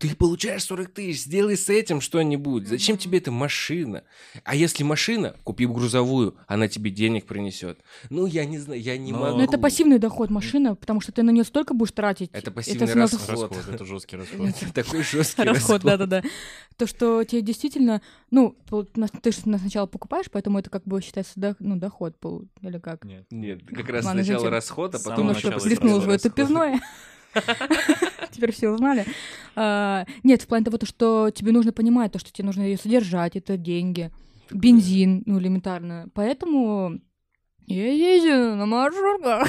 Ты получаешь 40 тысяч, сделай с этим что-нибудь. Зачем тебе эта машина? А если машина, купи грузовую, она тебе денег принесет. Ну, я не знаю, я не Но- могу. Ну, это пассивный доход машина, потому что ты на нее столько будешь тратить. Это пассивный сразу- расход. Расход, это жесткий расход. Это такой жесткий Расход, да-да-да. То, что тебе действительно, ну, ты же сначала покупаешь, поэтому это как бы считается ну, доход, пол- или как? Нет. Нет, как раз Ладно, сначала зачем? расход, а потом самого Ну, начала что, это плеснул расход. же это пивное. Теперь все узнали. А, Нет, в плане того, то, что тебе нужно понимать, то, что тебе нужно ее содержать, это деньги, бензин, ну, элементарно. Поэтому я езжу на маршрутках,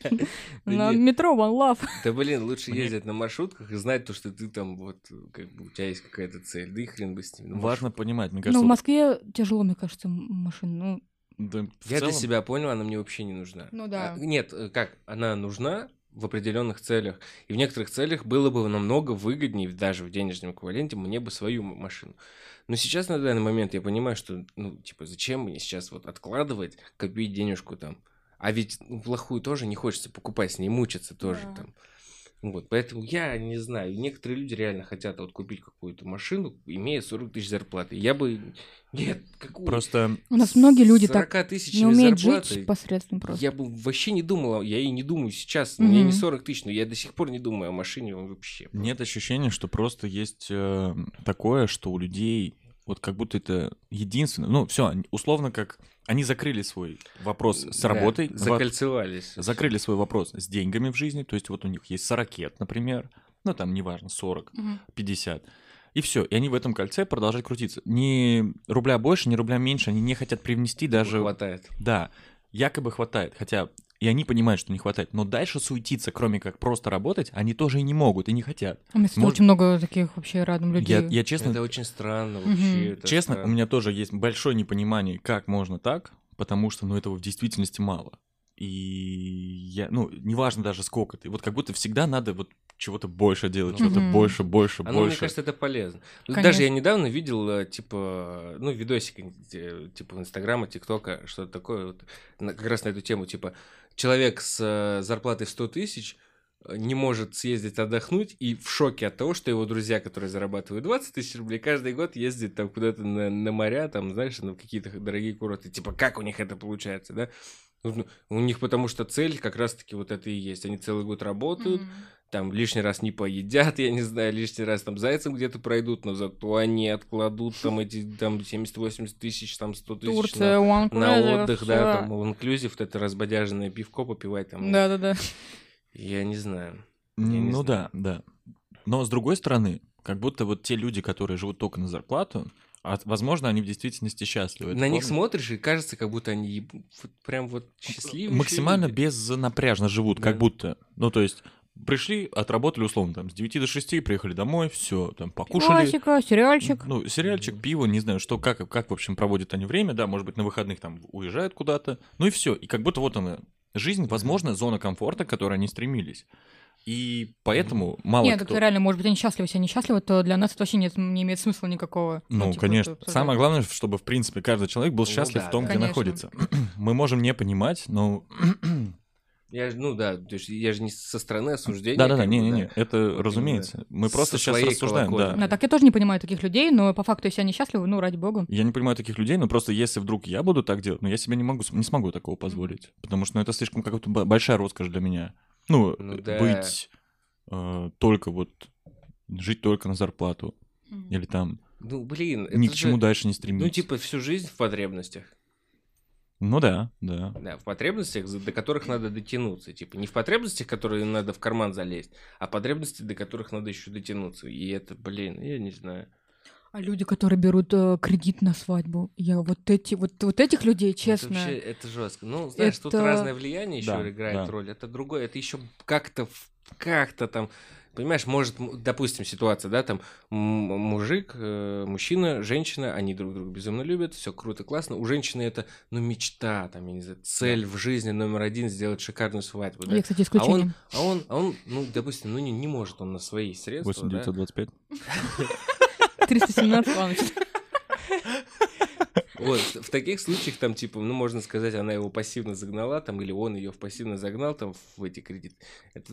на метро One Love. Да блин, лучше ездить на маршрутках и знать то, что ты там вот, как бы у тебя есть какая-то цель. Да и хрен бы с ним. Ну, Важно понимать, мне кажется, в вот, Москве тяжело, мне кажется, м- машин. Ну, да, в Я для целом- себя понял, она мне вообще не нужна. Ну да. А, Нет, э, как, она нужна в определенных целях. И в некоторых целях было бы намного выгоднее, даже в денежном эквиваленте, мне бы свою машину. Но сейчас, на данный момент, я понимаю, что, ну, типа, зачем мне сейчас вот откладывать, копить денежку там. А ведь ну, плохую тоже не хочется покупать, с ней мучиться тоже Да. там. Вот, поэтому я не знаю, некоторые люди реально хотят вот купить какую-то машину, имея 40 тысяч зарплаты. Я бы... Нет, какую? Просто у нас многие люди так 40 тысяч не умеют зарплаты. жить посредством просто. Я бы вообще не думал, я и не думаю сейчас. У меня не Мгм. 40 тысяч, но я до сих пор не думаю о машине вообще. нет ощущения, что просто есть э, такое, что у людей вот как будто это единственное. Ну, все, условно, как они закрыли свой вопрос с Да, работой, во- закольцевались. закрыли свой вопрос с деньгами в жизни. То есть вот у них есть 40, например, ну там неважно, 40, Мгм. 50. И все, и они в этом кольце продолжают крутиться. Ни рубля больше, ни рубля меньше, они не хотят привнести даже... хватает. Да, якобы хватает, хотя и они понимают, что не хватает, но дальше суетиться, кроме как просто работать, они тоже и не могут, и не хотят. У меня, Может- очень много таких вообще рядом людей. Я, я честно, Это очень странно вообще. это честно, странно. у меня тоже есть большое непонимание, как можно так, потому что, ну, этого в действительности мало. И я, ну, неважно даже сколько ты, вот как будто всегда надо вот чего-то больше делать, чего-то Мгм. больше, больше, Оно, мне больше. кажется, это полезно. Ну, Конечно. Даже я недавно видел, э, типа, ну, видосик, типа, Инстаграма, ТикТока, что-то такое, вот, как раз на эту тему, типа, человек с э, зарплатой в 100 тысяч э, не может съездить отдохнуть и в шоке от того, что его друзья, которые зарабатывают 20 тысяч рублей, каждый год ездят там куда-то на, на моря, там, знаешь, на какие-то дорогие курорты. Типа, как у них это получается, да? Ну, У них потому что цель как раз-таки вот это и есть. Они целый год работают, Мгм. Там лишний раз не поедят, я не знаю, лишний раз там зайцем где-то пройдут, но зато они откладут там эти там 70-80 тысяч, там 100 тысяч на, Турция, One на Cruiser, отдых, всё. да, там инклюзив, вот это разбодяженное пивко попивать там. Да-да-да. Я не знаю. Я не ну знаю. да, да. Но с другой стороны, как будто вот те люди, которые живут только на зарплату, а, возможно, они в действительности счастливы. На них помню? смотришь, и кажется, как будто они еб- вот прям вот счастливые. максимально люди. безнапряжно живут, как Да. будто. Ну, то есть, пришли, отработали условно там с 9 до 6, приехали домой, все, там покушали. Классика, сериальчик. Ну, сериальчик, пиво, не знаю, что, как, как, в общем, проводят они время, да, может быть, на выходных там уезжают куда-то, ну и все. И как будто вот она, жизнь, возможно, зона комфорта, к которой они стремились. И поэтому мало Нет, кто... так реально, может быть, они счастливы. Если они счастливы, то для нас это вообще нет, не имеет смысла никакого. Ну, типа, конечно. это. Самое главное, чтобы, в принципе, каждый человек был Ну счастлив да, в том, да. где Конечно. находится. Мы можем не понимать, но... Я, ж- ну да, то есть я же не со стороны осуждения. Да-да-да, не-не-не, это Вот разумеется. Мы Со просто сейчас своей рассуждаем, да. колокольни. Да, так я тоже не понимаю таких людей, но по факту, если они счастливы, ну, ради бога. Я не понимаю таких людей, но просто если вдруг я буду так делать, ну я себе не могу, не смогу такого позволить, потому что ну, это слишком какая-то большая роскошь для меня. Ну, Ну э, да. быть э, только вот жить только на зарплату или там Ну, блин, ни это к чему же, дальше не стремиться. Ну, типа, всю жизнь в потребностях. Ну да, да. Да, в потребностях, до которых надо дотянуться. Типа, не в потребностях, которые надо в карман залезть, а потребности, до которых надо еще дотянуться. И это, блин, я не знаю. А люди, которые берут э, кредит на свадьбу, я вот эти, вот, вот этих людей, Это честно. вообще, это жестко. Ну, знаешь, тут Это- разное влияние еще Да, играет да. роль. Это другое. Это еще как-то, как-то там, понимаешь, может, допустим, ситуация, да, там мужик, э, мужчина, женщина, они друг друга безумно любят, все круто, классно. У женщины это, ну, мечта, там, я не знаю, цель в жизни номер один сделать шикарную свадьбу, да. Я, кстати, А исключение. он, а он, а он, ну, допустим, ну не, не может он на свои средства, 8925. 317, ладно. Вот, в таких случаях там, типа, ну, можно сказать, она его пассивно загнала, там, или он ее пассивно загнал, там, в эти кредиты. Это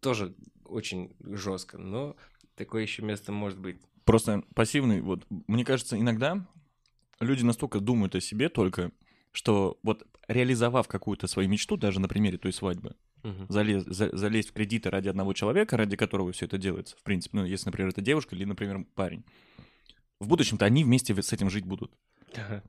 тоже очень жестко, но такое еще место может быть. Просто пассивный, вот, мне кажется, иногда люди настолько думают о себе только, что вот реализовав какую-то свою мечту, даже на примере той свадьбы, Мгм. залез, за- залезть в кредиты ради одного человека, ради которого все это делается, в принципе, ну, если, например, это девушка или, например, парень, в будущем-то они вместе с этим жить будут.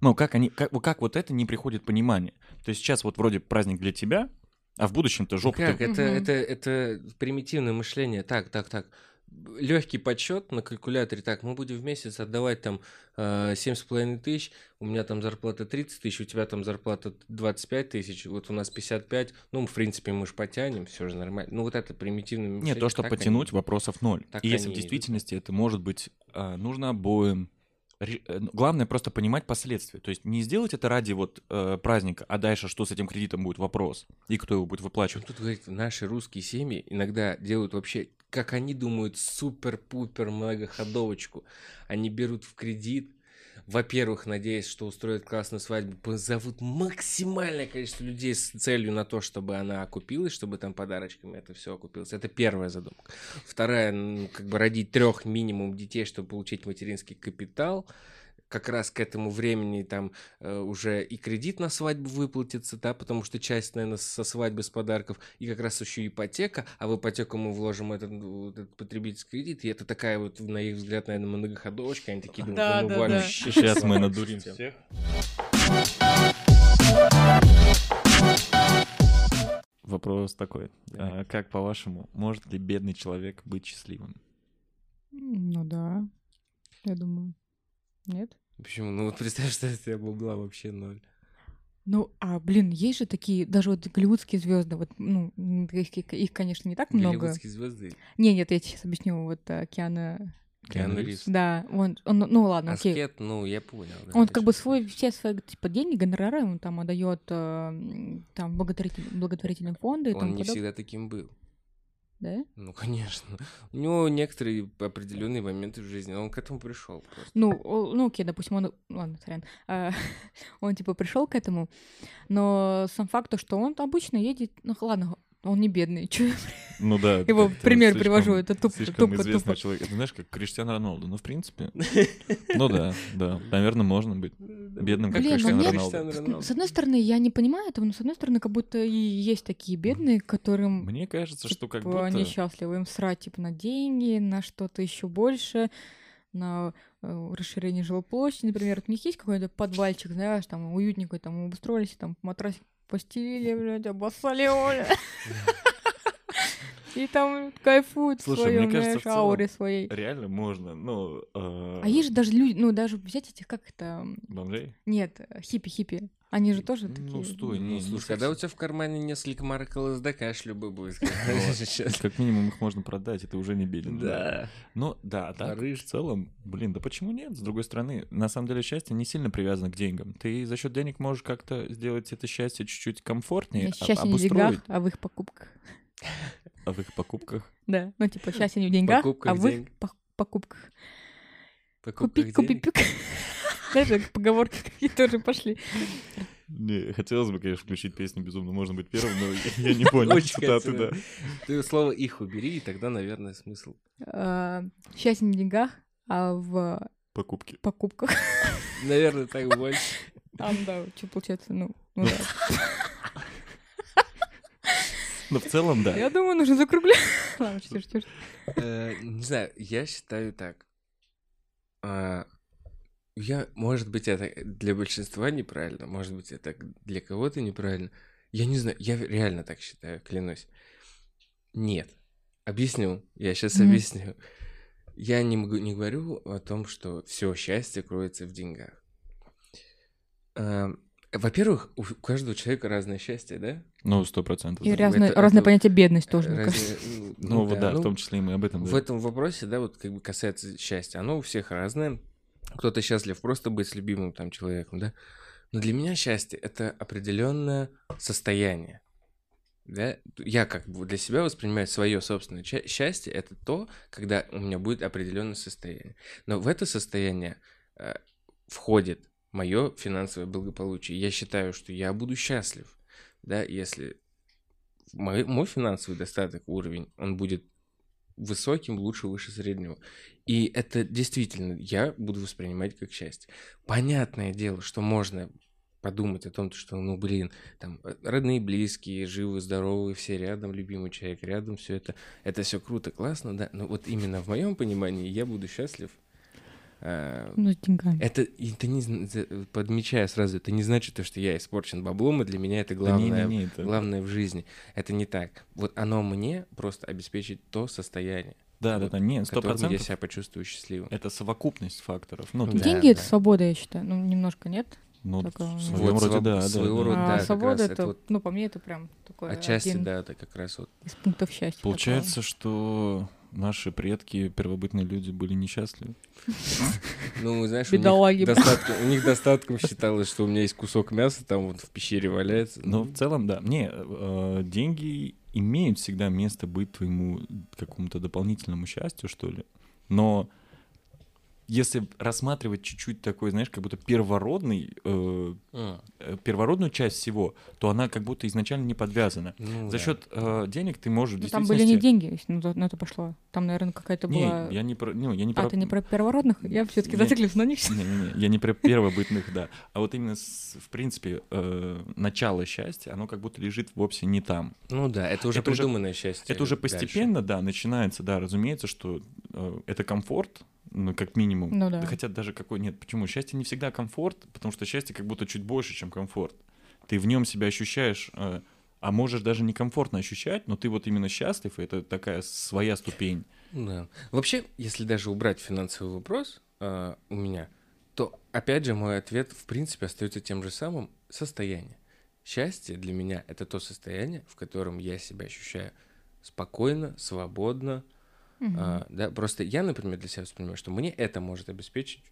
Ну, как они, как, вот- как вот это не приходит понимание? То есть сейчас вот вроде праздник для тебя, а в будущем-то жопа. Как? ты- Это, Мгм. это, это примитивное мышление. Так, так, так. Легкий подсчет на калькуляторе. Так, мы будем в месяц отдавать там э, семь с половиной тысяч, у меня там зарплата 30 тысяч, у тебя там зарплата 25 тысяч, вот у нас 55. Ну, в принципе, мы же потянем, все же нормально. Ну, вот это примитивное мышление. Нет, то, что так потянуть, они- вопросов ноль. так И если в они идут. действительности это может быть а, нужно обоим. Э, ну, Главное просто понимать последствия. То есть не сделать это ради вот э, праздника, а дальше что с этим кредитом будет вопрос и кто его будет Причем выплачивать. тут говорить, наши русские семьи иногда делают вообще, как они думают, супер-пупер многоходовочку. Они берут в кредит, во-первых, надеясь, что устроят классную свадьбу, позовут максимальное количество людей с целью на то, чтобы она окупилась, чтобы там подарочками это все окупилось. Это первая задумка. Вторая, ну, как бы родить трех минимум детей, чтобы получить материнский капитал. Как раз к этому времени там э, уже и кредит на свадьбу выплатится, да, потому что часть, наверное, со свадьбы, с подарков, и как раз еще ипотека, а в ипотеку мы вложим этот, вот этот потребительский кредит, и это такая вот, на их взгляд, наверное, многоходовочка, они такие думают, Да, ну, да, да. Сейчас мы надурим всем». всех. Вопрос такой. А, как по-вашему, может ли бедный человек быть счастливым? Ну да, я думаю. Нет? Почему? Ну вот представь, что у тебя бабла вообще ноль. Ну, а, блин, есть же такие, даже вот голливудские звезды, вот, ну, их, их- конечно, не так много. Голливудские звезды. Не, нет, я сейчас объясню, вот Киана, Киану Ривз? Да, он, он, ну ладно, окей. Аскет, ну, я понял. да, Он как бы свой, все свои, типа, деньги, гонорары он там отдает там благотворитель- благотворительные фонды Он не подобное. всегда таким был. Да? Ну, конечно. У него некоторые определенные моменты в жизни, он к этому пришел. Ну, ну окей, допустим, он, ладно, сорян, А, он типа пришел к этому, но сам факт то, что он обычно едет, ну ладно, он не бедный, чё я Ну да. его пример слишком- привожу, это тупо, Слишком тупо, известный тупо. человек. Это знаешь, как Криштиану Роналду. Ну, в принципе. Ну да, да. Наверное, можно быть. Бедным, как Блин, ну Криштиану мне- Роналду. С- одной стороны, я не понимаю этого, но с одной стороны, как будто и есть такие бедные, которым Мне кажется, что как типа, они будто... счастливы, им срать типа на деньги, на что-то еще больше, на э, расширение жилплощади, например. Вот у них есть какой-то подвальчик, знаешь, там уютненький, там обустроились, там матрасик постелили, блядь, обоссали, бля. И там кайфуют Слушай, своем, мне кажется, знаешь, ауре своей. Реально можно, ну... э, А есть же даже люди, ну, даже взять этих, как это, Бомжей? нет, хиппи-хиппи. Они же тоже Ну, такие. стой, Ну, не, слушай, не когда у тебя в кармане несколько марок ЛСД, конечно, любой будет. Как минимум их можно продать, это уже не беден. Да. Ну да, так Барыш. в целом, блин, да почему нет? С другой стороны, на самом деле счастье не сильно привязано к деньгам. Ты за счет денег можешь как-то сделать это счастье чуть-чуть комфортнее, а- Счастье не в деньгах, а в их покупках. а в их покупках. Да, ну типа счастье не в деньгах, Покупках а в их покупках. Покупках Купить, купить, пик. Знаешь, как поговорки какие тоже пошли. Не, хотелось бы, конечно, включить песню «Безумно можно быть первым», но я не понял Очень цитаты, да. Ты слово «их» убери, и тогда, наверное, смысл. А, Счастье не в деньгах, а в Покупки. покупках. Наверное, так больше. А, ну да, что получается, ну, ну да. Но в целом, да. Я думаю, нужно закруглять. Ладно. Э, Не знаю, я считаю так. Я, может быть, это для большинства неправильно, может быть, это для кого-то неправильно. Я не знаю, я реально так считаю, клянусь. Нет. Объясню. Я сейчас Мгм. объясню. Я не, могу, не говорю о том, что все счастье кроется в деньгах. А, Во-первых, у каждого человека разное счастье, да? Ну, сто процентов. И да. разное, это- разное это- понятие бедность тоже, мне Разные- кажется. ну, Ну, вот да, ну, в том числе и мы об этом. в да. этом вопросе, да, вот как бы касается счастья, оно у всех разное. Кто-то счастлив просто быть с любимым там человеком, да. Но для меня счастье это определенное состояние. Да? Я как бы для себя воспринимаю свое собственное ча- счастье это то, когда у меня будет определенное состояние. Но в это состояние э, входит мое финансовое благополучие. Я считаю, что я буду счастлив, да, если мой, мой финансовый достаток, уровень, он будет высоким, лучше, выше среднего. И это действительно я буду воспринимать как счастье. Понятное дело, что можно подумать о том, что, ну, блин, там, э, родные, близкие, живы, здоровы, все рядом, любимый человек рядом, все это, это все круто, классно, да, но вот именно в моем понимании я буду счастлив. а, Ну, с деньгами. Это, это не, подмечаю сразу, это не значит, то, что я испорчен баблом, и для меня это Да главное, не-не-не, это- главное в жизни. Это не так. Вот оно мне просто обеспечит то состояние, Да, да, да, не, в сто котором я процентов. себя почувствую счастливым. Это совокупность факторов. Ну, Да. есть, Деньги это да. свобода, я считаю. Ну, немножко нет. ну, в нет. своем Вот, роде, да, да, своего да. рода. а как свобода раз это, это вот ну, по мне, это прям такой Отчасти, один да, это как раз вот. из пунктов счастья. Получается, что наши предки, первобытные люди, были несчастливы. Ну, знаешь, у них, достатком считалось, что у меня есть кусок мяса, там вот в пещере валяется. Но Ну, в целом, да. Не, э, деньги имеют всегда место быть твоему какому-то дополнительному счастью, что ли. Но если рассматривать чуть-чуть такой, знаешь, как будто первородный, э, а, э, первородную часть всего, то она как будто изначально не подвязана. ну За да. счет э, денег ты можешь Ну, там были не деньги, если на то, на то пошло. Там, наверное, какая-то Не, была... я не про... Ну, я не А, про... ты не про первородных? Я все-таки Не. зациклюсь на них. Не-не-не, я не про первобытных, да. А вот именно, с- в принципе, э, начало счастья, оно как будто лежит вовсе не там. Ну да, это уже Это уже- придуманное счастье. Это уже дальше. постепенно, да, начинается, да, разумеется, что э, это комфорт, ну, как минимум. Ну да. Хотя даже какой нет, почему? Счастье не всегда комфорт, потому что счастье как будто чуть больше, чем комфорт. Ты в нем себя ощущаешь, э, а можешь даже некомфортно ощущать, но ты вот именно счастлив, и это такая своя ступень. Да. Вообще, если даже убрать финансовый вопрос а, у меня, то опять же мой ответ в принципе остается тем же самым состояние. Счастье для меня это то состояние, в котором я себя ощущаю спокойно, свободно. Мгм. а, да, просто я, например, для себя воспринимаю, что мне это может обеспечить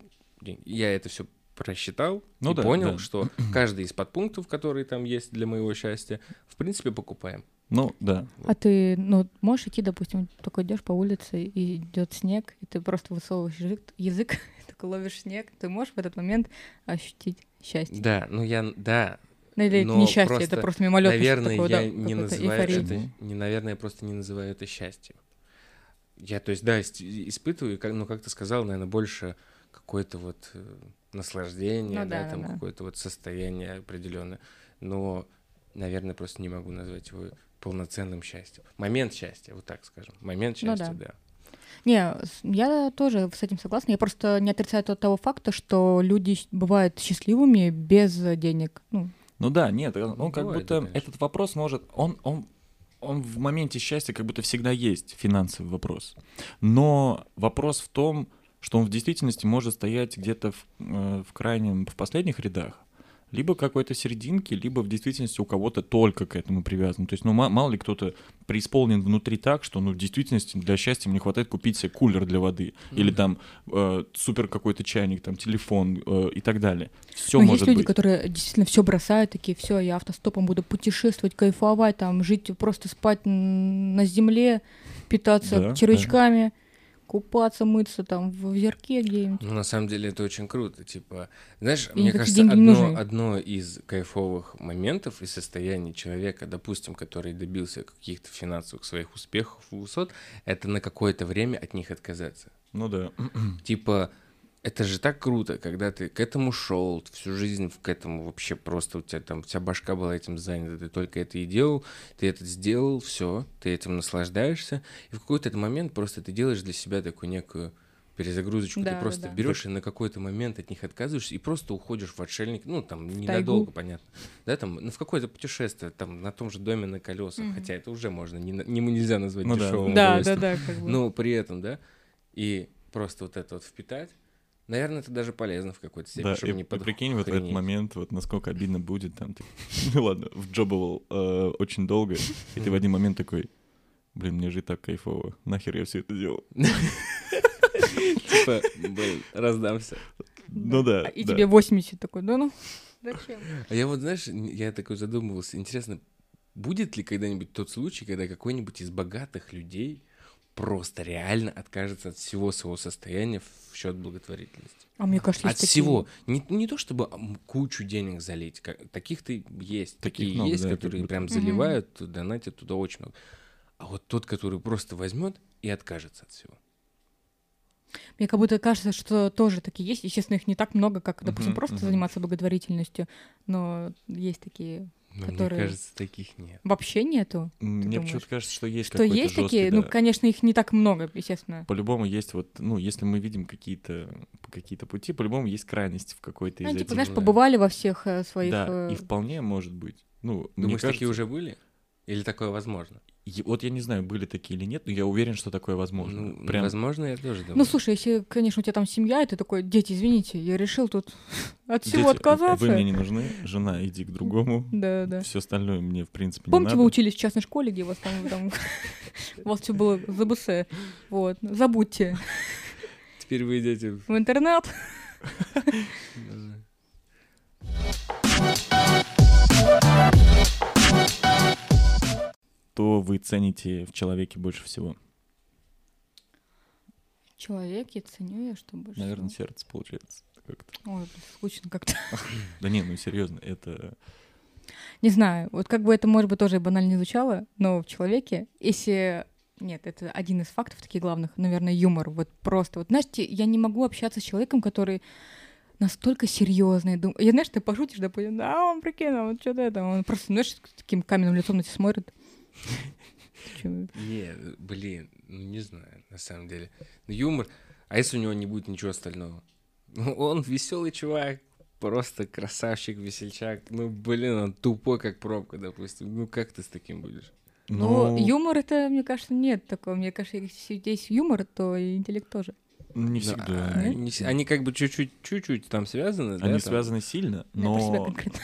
деньги. Я это все просчитал Ну и да, понял, да. что каждый из подпунктов, которые там есть для моего счастья, в принципе покупаем. Ну, да. А ты, ну, можешь идти, допустим, такой идешь по улице, и идет снег, и ты просто высовываешь язык, язык такой ловишь снег, ты можешь в этот момент ощутить счастье. Да, ну я, да, Ну, или но не счастье, просто, это просто мимолетное Наверное, такое, я да, не называю эйфория. это, не, наверное, я просто не называю это счастьем. Я, то есть, да, испытываю, как, ну, как ты сказал, наверное, больше какое-то вот э, наслаждение, Ну да, да, там да, да. какое-то вот состояние определенное. Но, наверное, просто не могу назвать его полноценным счастьем. Момент счастья, вот так скажем. Момент Ну счастья, да. да. Не, я тоже с этим согласна. Я просто не отрицаю тот- того факта, что люди бывают счастливыми без денег. Ну, Ну да, нет, он, он как Бывает, будто конечно. этот вопрос может, он, он, он в моменте счастья как будто всегда есть финансовый вопрос. Но вопрос в том, что он в действительности может стоять где-то в, э, в крайнем, в последних рядах, либо какой-то серединке, либо в действительности у кого-то только к этому привязан. То есть, ну, ма- мало ли кто-то преисполнен внутри так, что, ну, в действительности для счастья мне хватает купить себе кулер для воды, или Мгм. там э, супер какой-то чайник, там телефон э, и так далее. Все ну, может есть люди, быть. которые действительно все бросают, такие, все, я автостопом буду путешествовать, кайфовать, там, жить, просто спать на земле, питаться Да, да. Купаться, мыться там в озерке где-нибудь. Ну, на самом деле, это очень круто. Типа, знаешь, И мне кажется, одно, одно из кайфовых моментов и состояний человека, допустим, который добился каких-то финансовых своих успехов, высот, это на какое-то время от них отказаться. Ну да. Типа, это же так круто, когда ты к этому шел, всю жизнь к этому вообще просто у тебя там вся башка была этим занята, ты только это и делал, ты это сделал, все, ты этим наслаждаешься, и в какой-то момент просто ты делаешь для себя такую некую перезагрузочку, Да, ты да, просто да. берешь и на какой-то момент от них отказываешься и просто уходишь в отшельник, ну там ненадолго, понятно, да, там ну, в какое-то путешествие, там на том же доме на колесах, Мгм. хотя это уже можно, не, не нельзя назвать Ну да. дешевым Да, да, удовольствием. да, как бы. Но при этом, да, и просто вот это вот впитать, наверное, это даже полезно в какой-то степени, Да, чтобы и, не и прикинь, вот в этот момент, вот насколько обидно будет, там, ты, ну ладно, вджобывал э, очень долго, и ты в один момент такой, блин, мне же и так кайфово, нахер я все это делал? Типа, блин, раздамся. Ну да, И да. тебе 80 такой, да ну, зачем? А я вот, знаешь, я такой задумывался, интересно, будет ли когда-нибудь тот случай, когда какой-нибудь из богатых людей просто реально откажется от всего своего состояния в счет благотворительности? А мне кажется, От есть такие- всего. Не, не то чтобы кучу денег залить. как- Таких-то есть. Таких Такие много, есть, да, которые прям заливают, донатят туда очень много. а вот тот, который просто возьмет и откажется от всего. Мне как будто кажется, что тоже такие есть. Естественно, их не так много, как, допустим, Мгм, просто мгм. заниматься благотворительностью, но есть такие Но Которые- мне кажется, таких нет. вообще нету. Мне почему-то кажется, что есть Что есть жесткий, такие, да. ну, конечно, их не так много, естественно. По-любому есть вот, ну, если мы видим какие-то какие-то пути, по-любому есть крайность в какой-то из Они, этих. типа, знаешь, побывали во всех э, своих... да, и э, вполне может быть. Ну, мне Думаешь, такие кажется, уже были? Или такое возможно? Вот я не знаю, были такие или нет, но я уверен, что такое возможно. Ну, Прям возможно, я тоже думаю. Ну, слушай, если, конечно, у тебя там семья, и ты такой, дети, извините, я решил тут от всего «Дети, отказаться. Вы мне не нужны, жена, иди к другому. Да, да. Все остальное мне, в принципе, Помните, не вы надо. учились в частной школе, где у вас там, там у вас все было ЗБС? Вот, забудьте. Теперь вы идете в... В интернет. Что вы цените в человеке больше всего? Человек, я ценю я, что больше Наверное, всего? сердце получается. как-то. Ой, скучно как-то. Да не, ну серьезно, это... Не знаю, вот как бы это, может быть, тоже банально не звучало, но в человеке, если... Нет, это один из фактов таких главных, наверное, юмор. Вот просто. Вот, знаешь, те- я не могу общаться с человеком, который настолько серьезный. Дум... Я, знаешь, ты пошутишь, допустим, да, он прикинь, а вот что-то это. Он просто, знаешь, с таким каменным лицом на тебя смотрит. Не, блин, ну не знаю, на самом деле. Ну, юмор. А если у него не будет ничего остального? Ну, он веселый чувак, просто красавчик, весельчак. Ну, блин, он тупой, как пробка, допустим. Ну, как ты с таким будешь? Ну, юмор это, мне кажется, нет такого. Мне кажется, если есть юмор, то и интеллект тоже. Не Ну, всегда. а они, с- они как бы чуть-чуть, чуть-чуть там связаны, да? Они там? связаны сильно, про себя но конкретно.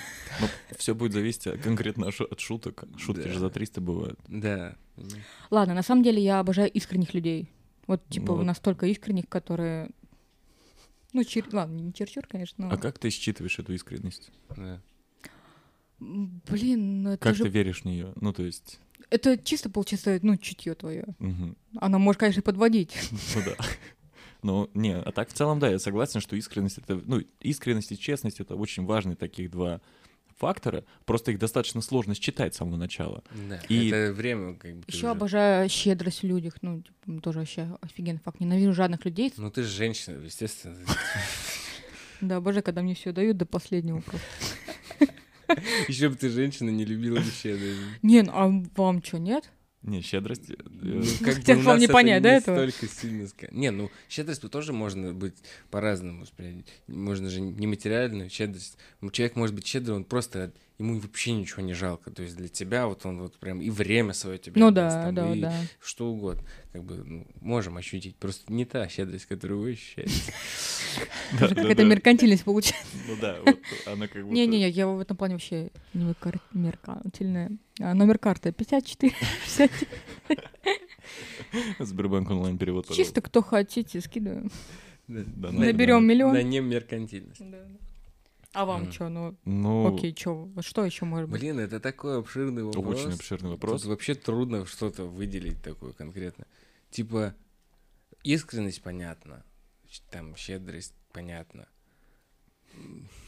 все будет зависеть конкретно от шу- от шуток. Шутки Да. же за 300 бывают. Да. Ладно, на самом деле я обожаю искренних людей. Вот, типа, вот. настолько искренних, которые... Ну, чер... ладно, не чересчур, конечно, но... А как ты считываешь эту искренность? да. Блин, ну это Как же... ты веришь в нее? Ну, то есть... Это чисто, получается, ну, чутье твое. мгм. Она может, конечно, подводить. Ну да. Ну, не, а так в целом, да, я согласен, что искренность это, ну, искренность и честность это очень важные таких два фактора. Просто их достаточно сложно считать с самого начала. Да. И- Это время как бы... Еще уже- обожаю щедрость в людях. Ну, типа, тоже вообще офигенный факт. Ненавижу жадных людей. Ну, ты же женщина, естественно. Да, обожаю, когда мне все дают до последнего просто. Еще бы ты женщина не любила да. Не, ну, а вам что, нет? Не, щедрость... э, э, как Хотя бы у нас не понять, да, этого? столько сильно Не, ну, щедрость тоже можно быть по-разному воспринять. Можно же нематериальную щедрость. Человек может быть щедрый, он просто... Ему вообще ничего не жалко. То есть для тебя вот он вот прям и время свое тебе Ну да, там, да, и да. что угодно. Как бы ну, можем ощутить. Просто не та щедрость, которую вы ощущаете. Какая-то меркантильность получается. Ну да, она как будто... Не-не-не, я в этом плане вообще не меркантильная. А, номер карты 54 60. Сбербанк онлайн перевод. Чисто кто хотите, скидываю. Да, Наберем миллион. На немеркантильность. А вам Мгм. что? Ну, Ну, окей, что? Что еще может быть? Блин, это такой обширный вопрос. очень обширный Тут вопрос. вообще трудно что-то выделить такое конкретно. Типа, искренность понятно, там, щедрость понятно.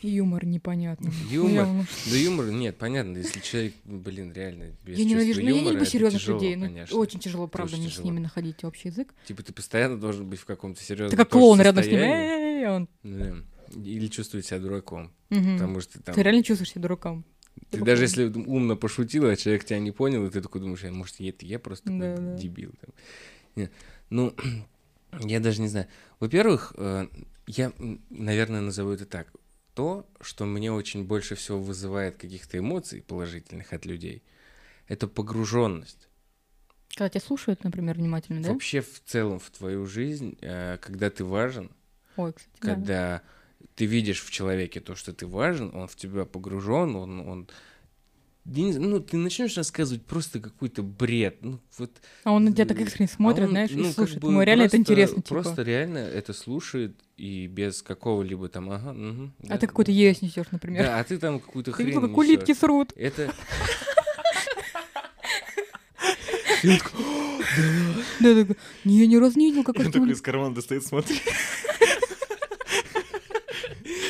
Юмор непонятно. Юмор? Ну, Да юмор, нет, понятно, если человек, блин, реально без Я ненавижу, чувства ну, я не юмора, это серьезных тяжело, людей. Ну, конечно. очень тяжело, правда, очень мне с тяжело. ними находить общий язык. Типа ты постоянно должен быть в каком-то серьезном Ты как клоун рядом с ним. «Эй-эй-эй», он-. Или чувствовать себя дураком, потому что там... Ты реально чувствуешь себя дураком. Ты даже если умно пошутил, а человек тебя не понял, и ты такой думаешь, «А может, это я просто такой Да, да. дебил. там». Не, Ну, я даже не знаю. Во-первых, э, я, наверное, назову это так. То, что мне очень больше всего вызывает каких-то эмоций положительных от людей, это погруженность. Когда тебя слушают, например, внимательно, да? Вообще в целом в твою жизнь, э, когда ты важен, Ой, кстати, да. когда ты видишь в человеке то, что ты важен, он в тебя погружен, он, он знаю, ну, ты начнешь рассказывать просто какой-то бред. Ну, вот, А он на тебя так искренне а смотрит, он, знаешь, ну, и как слушает. бы Ему реально это просто- интересно, типа. Просто реально это слушает и без какого-либо там, ага, А да, ты какую-то да, ересь несешь, например. Да, а ты там какую-то Ты хрень видел, как улитки срут. Это, Да, такой, не, я ни разу не видел, как Он это такой из кармана достает, смотри.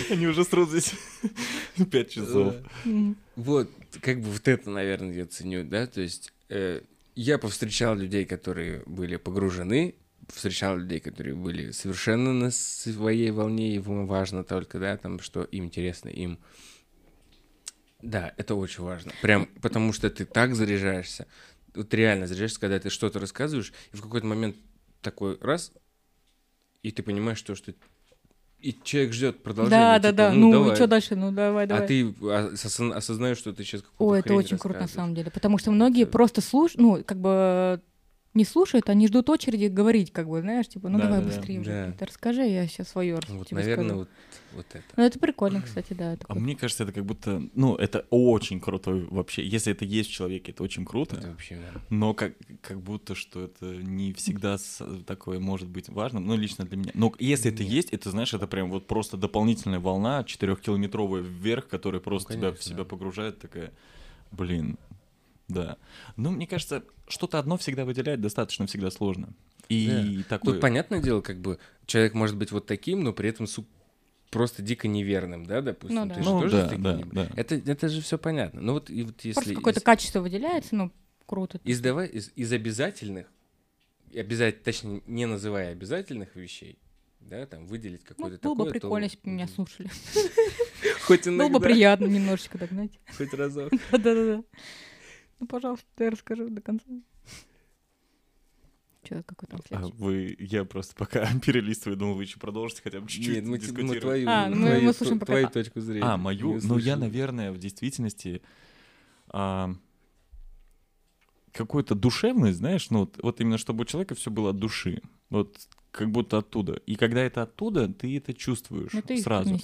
Они уже срут здесь пять часов. Вот, как бы вот это, наверное, я ценю, да, то есть э, я повстречал людей, которые были погружены, встречал людей, которые были совершенно на своей волне, им важно только, да, там, что им интересно, им... Да, это очень важно. Прям потому что ты так заряжаешься. Вот реально заряжаешься, когда ты что-то рассказываешь, и в какой-то момент такой раз, и ты понимаешь, что, что и человек ждет продолжения. Да, типа, да, да. Ну, Ну, давай. что дальше? Ну, давай, давай. А ты осозна- осознаешь, что ты сейчас какую-то Ой, это очень круто на самом деле, потому что многие Это- просто слушают, ну, как бы не слушают, они ждут очереди говорить, как бы, знаешь, типа, ну Да, давай да, да. быстрее уже, Да. расскажи, я сейчас свое Вот, тебе наверное, скажу. вот, вот это. Ну, это прикольно, кстати, да. А такой. мне кажется, это как будто, ну, это очень крутой вообще. Если это есть в человеке, это очень круто. Это вообще, да. Но как, как будто, что это не всегда такое может быть важным, ну, лично для меня. Но если это Нет. есть, это, знаешь, это прям вот просто дополнительная волна, четырехкилометровая вверх, которая просто тебя в конечно, себя да. погружает, такая, блин, да. Ну, мне кажется, что-то одно всегда выделять достаточно всегда сложно. И Ну, такое... понятное дело, как бы человек может быть вот таким, но при этом су- просто дико неверным, да, допустим. Ну да. Ты же Ну тоже да, таким да, да. Это, это же все понятно. Ну вот, и вот если... Просто какое-то из- качество выделяется, ну, круто. из, давай, из, из обязательных, обязательно, точнее, не называя обязательных вещей, да, там, выделить Ну, какое-то было бы прикольно, то- если бы меня слушали. Хоть Было иногда, бы приятно немножечко догнать. хоть разок. Да-да-да. Ну, пожалуйста, я расскажу до конца. Че, какой там А следующий? вы, я просто пока перелистываю, думал, вы еще продолжите хотя бы чуть-чуть Нет, мы, т- мы дискутировать. твою, А, ну мы- твою- мы слушаем пока твою точку зрения. А, мою? Ну, я, наверное, в действительности а, какую-то душевность, знаешь, ну, вот, вот именно чтобы у человека все было от души. Вот как будто оттуда. И когда это оттуда, ты это чувствуешь Ну, это сразу.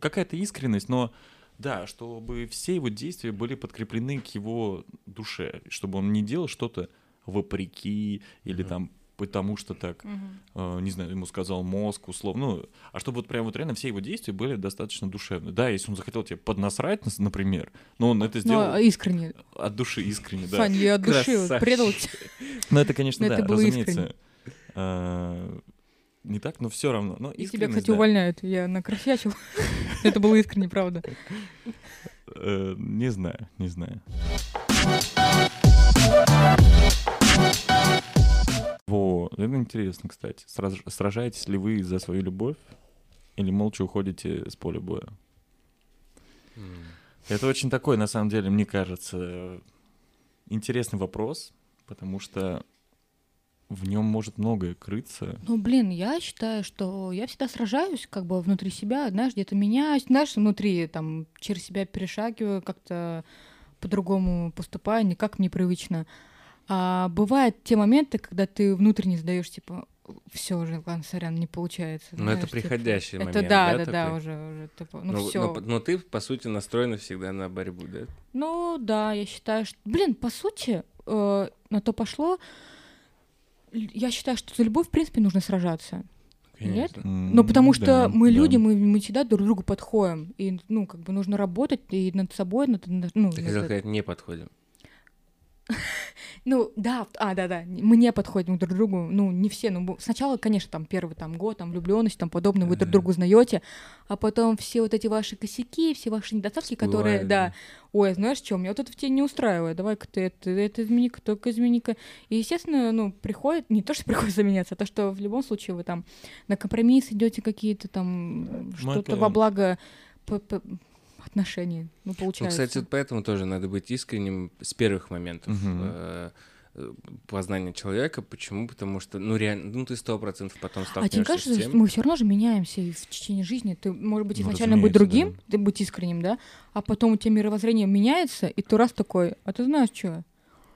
Какая-то искренность, но да, чтобы все его действия были подкреплены к его душе, чтобы он не делал что-то вопреки или Мгм. там потому что так Мгм. э, не знаю, ему сказал мозг, условно, ну, а чтобы вот прям вот реально все его действия были достаточно душевны. Да, если он захотел тебе поднасрать, нас- например, но он это Ну, сделал а искренне. от души, искренне, да. Сань, я от души Красавчик. предал тебя. Ну, это, конечно, Но да, это разумеется. искренне. Не так, но все равно. Но И тебя, кстати, да. увольняют. Я накросячил. Это было искренне, правда. Э, не знаю, не знаю. Во, это интересно, кстати. Сраж- Сражаетесь ли вы за свою любовь или молча уходите с поля боя? Это очень такой, на самом деле, мне кажется, интересный вопрос, потому что в нем может многое крыться. Ну, блин, я считаю, что я всегда сражаюсь как бы внутри себя, знаешь, где-то меняюсь, знаешь, внутри там через себя перешагиваю, как-то по-другому поступаю, не как мне привычно. А бывают те моменты, когда ты внутренне сдаешь, типа, все уже, ладно, сорян, не получается. Ну, это знаешь, типа, приходящий Это момент, да, да, да, да, такой? уже, уже, типа, ну, но, все. но- но ты, по сути, настроена всегда на борьбу, да? Ну да, я считаю, что, блин, по сути, э, на то пошло. Я считаю, что за любовь, в принципе, нужно сражаться. Нет? М, Ну, потому что да, мы да. люди, мы, мы всегда друг к другу подходим. И, ну, как бы нужно работать и над собой, над, ну, Ты над- сказать, не подходим. ну, да, а, да, да, мы не подходим друг к другу, ну, не все, ну, сначала, конечно, там, первый там год, там, влюбленность, там, подобное, вы друг Ага. друга узнаете, а потом все вот эти ваши косяки, все ваши недостатки, которые, да, ой, знаешь, что, меня вот это в тебе не устраивает, давай-ка ты это, это измени-ка, только измени-ка. И, естественно, ну, приходит, не то, что приходится меняться, а то, что в любом случае вы там на компромисс идете какие-то там, что-то это- во благо отношений, ну, Ну, получается. кстати, вот поэтому тоже надо быть искренним с первых моментов Мгм. э, э, познания человека. Почему? Потому что, ну, реально, ну, ты сто процентов потом А тебе кажется, с что тем. мы все равно же меняемся и в течение жизни? Ты, может быть, Ну, изначально быть разумеется, другим, ты быть искренним, да? А потом у тебя мировоззрение меняется, и ты раз такой, а ты знаешь что?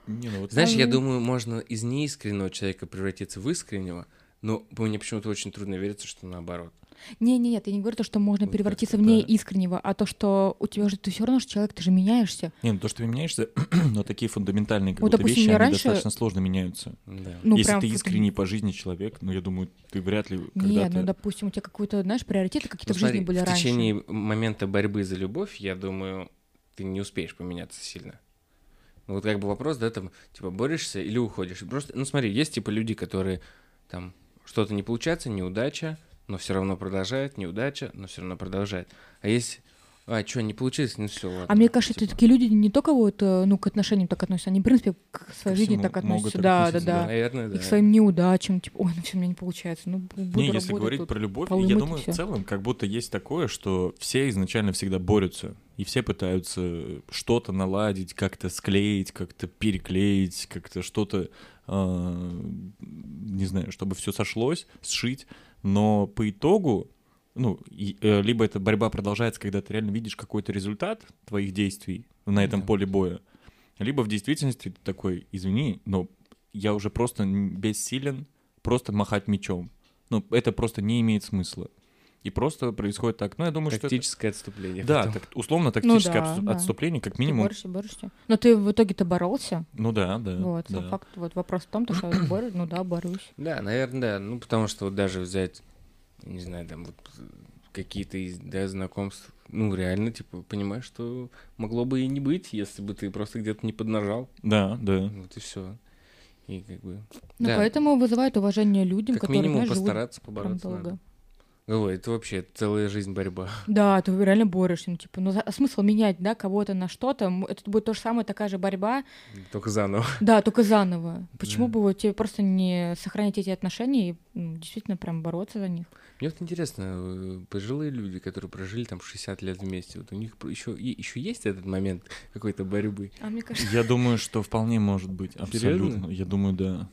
Не, ну вот Знаешь, я Ага. думаю, можно из неискреннего человека превратиться в искреннего, но мне почему-то очень трудно верится, что наоборот. Не, не, нет, я не говорю то, что можно Вот превратиться в как-то ней так. искреннего, а то, что у тебя же ты все равно же человек, ты же меняешься. Не, ну то, что ты меняешься, но такие фундаментальные как Вот, будто допустим, вещи, они раньше- достаточно сложно меняются. Да. Ну, Если прям ты искренний по жизни человек, ну я думаю, ты вряд ли Нет, когда-то... ну, допустим, у тебя какой-то, знаешь, приоритеты какие-то Ну, в жизни смотри, были в раньше. течение момента борьбы за любовь, я думаю, ты не успеешь поменяться сильно. Ну, вот как бы вопрос, да, там, типа, борешься или уходишь. Просто, ну, смотри, есть, типа, люди, которые, там, что-то не получается, неудача, но все равно продолжает, неудача, но все равно продолжает. А есть А, что, не получилось? Ну все, ладно. А мне кажется, Типа, такие люди не только вот, э, ну, к отношениям так относятся, они, в принципе, к своей Ко жизни так относятся. Да, да, относиться, да. Наверное, да. И к своим неудачам, типа, ой, ну все, у меня не получается. Ну, бу- буду Не, если работать говорить тут. про любовь, я думаю, в целом, как будто есть такое, что все изначально всегда борются, и все пытаются что-то наладить, как-то склеить, как-то переклеить, как-то что-то, а, не знаю, чтобы все сошлось, сшить, но по итогу, ну, и, э, либо эта борьба продолжается, когда ты реально видишь какой-то результат твоих действий на этом Да. поле боя, либо в действительности ты такой, извини, но я уже просто бессилен просто махать мечом. Ну, это просто не имеет смысла. И просто происходит так. Ну, я думаю, что это... Тактическое отступление. Да, так, условно тактическое да, отсту- да. отступление, как Ты минимум. борешься, борешься. Но ты в итоге-то боролся. Ну да, да. Вот, да. факт, вот вопрос в том, то, что я борюсь, ну да, борюсь. Да, наверное, да. Ну, потому что вот даже взять, не знаю, там вот какие-то из да, знакомств, ну, реально, типа, понимаешь, что могло бы и не быть, если бы ты просто где-то не поднажал. Да, да. Вот и все. И как бы... Ну, да, поэтому вызывает уважение людям, как которые, минимум знаешь, постараться, побороться долго. надо. Ой, это вообще целая жизнь борьба. Да, ты реально борешься, ну, типа, ну, а смысл менять, да, кого-то на что-то, это будет то же самое, такая же борьба, Только заново. да, только заново. Почему Да. бы вот тебе просто не сохранять эти отношения и ну, действительно прям бороться за них? Мне вот интересно, э, пожилые люди, которые прожили там 60 лет вместе, вот у них еще, еще есть этот момент какой-то борьбы? А мне кажется, Я думаю, что вполне может быть. Абсолютно. Серьезно? Я думаю, да.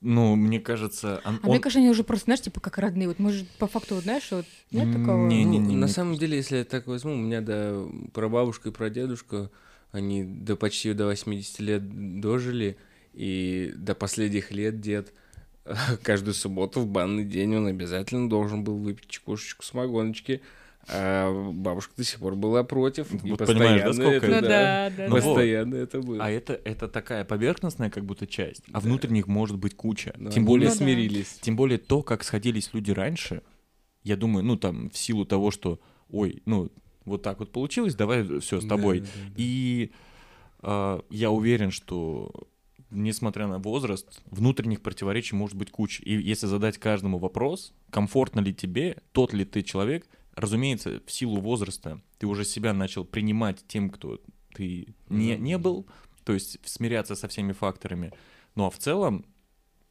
Ну, мне кажется, он... а мне кажется, они уже просто, знаешь, типа как родные. Вот мы же по факту, вот, знаешь, вот нет такого. не, не, Ну, не, на не. самом деле, если я так возьму, у меня, да, прабабушка и прадедушка, они до почти до 80 лет дожили, и до последних лет дед каждую субботу в банный день он обязательно должен был выпить чекушечку самогоночки, а бабушка до сих пор была против. и Вот понимаешь, да, постоянно сколько это, Ну это? да, да. Ну да. вот. Постоянно это было. А это, это такая поверхностная как будто часть, а Да. внутренних может быть куча. Но Тем они более Ну да. смирились. Тем более то, как сходились люди раньше, я думаю, ну там в силу того, что, ой, ну вот так вот получилось, давай все с Да, тобой. да, да. И а, я уверен, что несмотря на возраст, внутренних противоречий может быть куча. И если задать каждому вопрос, комфортно ли тебе, тот ли ты человек, разумеется, в силу возраста ты уже себя начал принимать тем, кто ты не, не был, то есть смиряться со всеми факторами. Ну а в целом,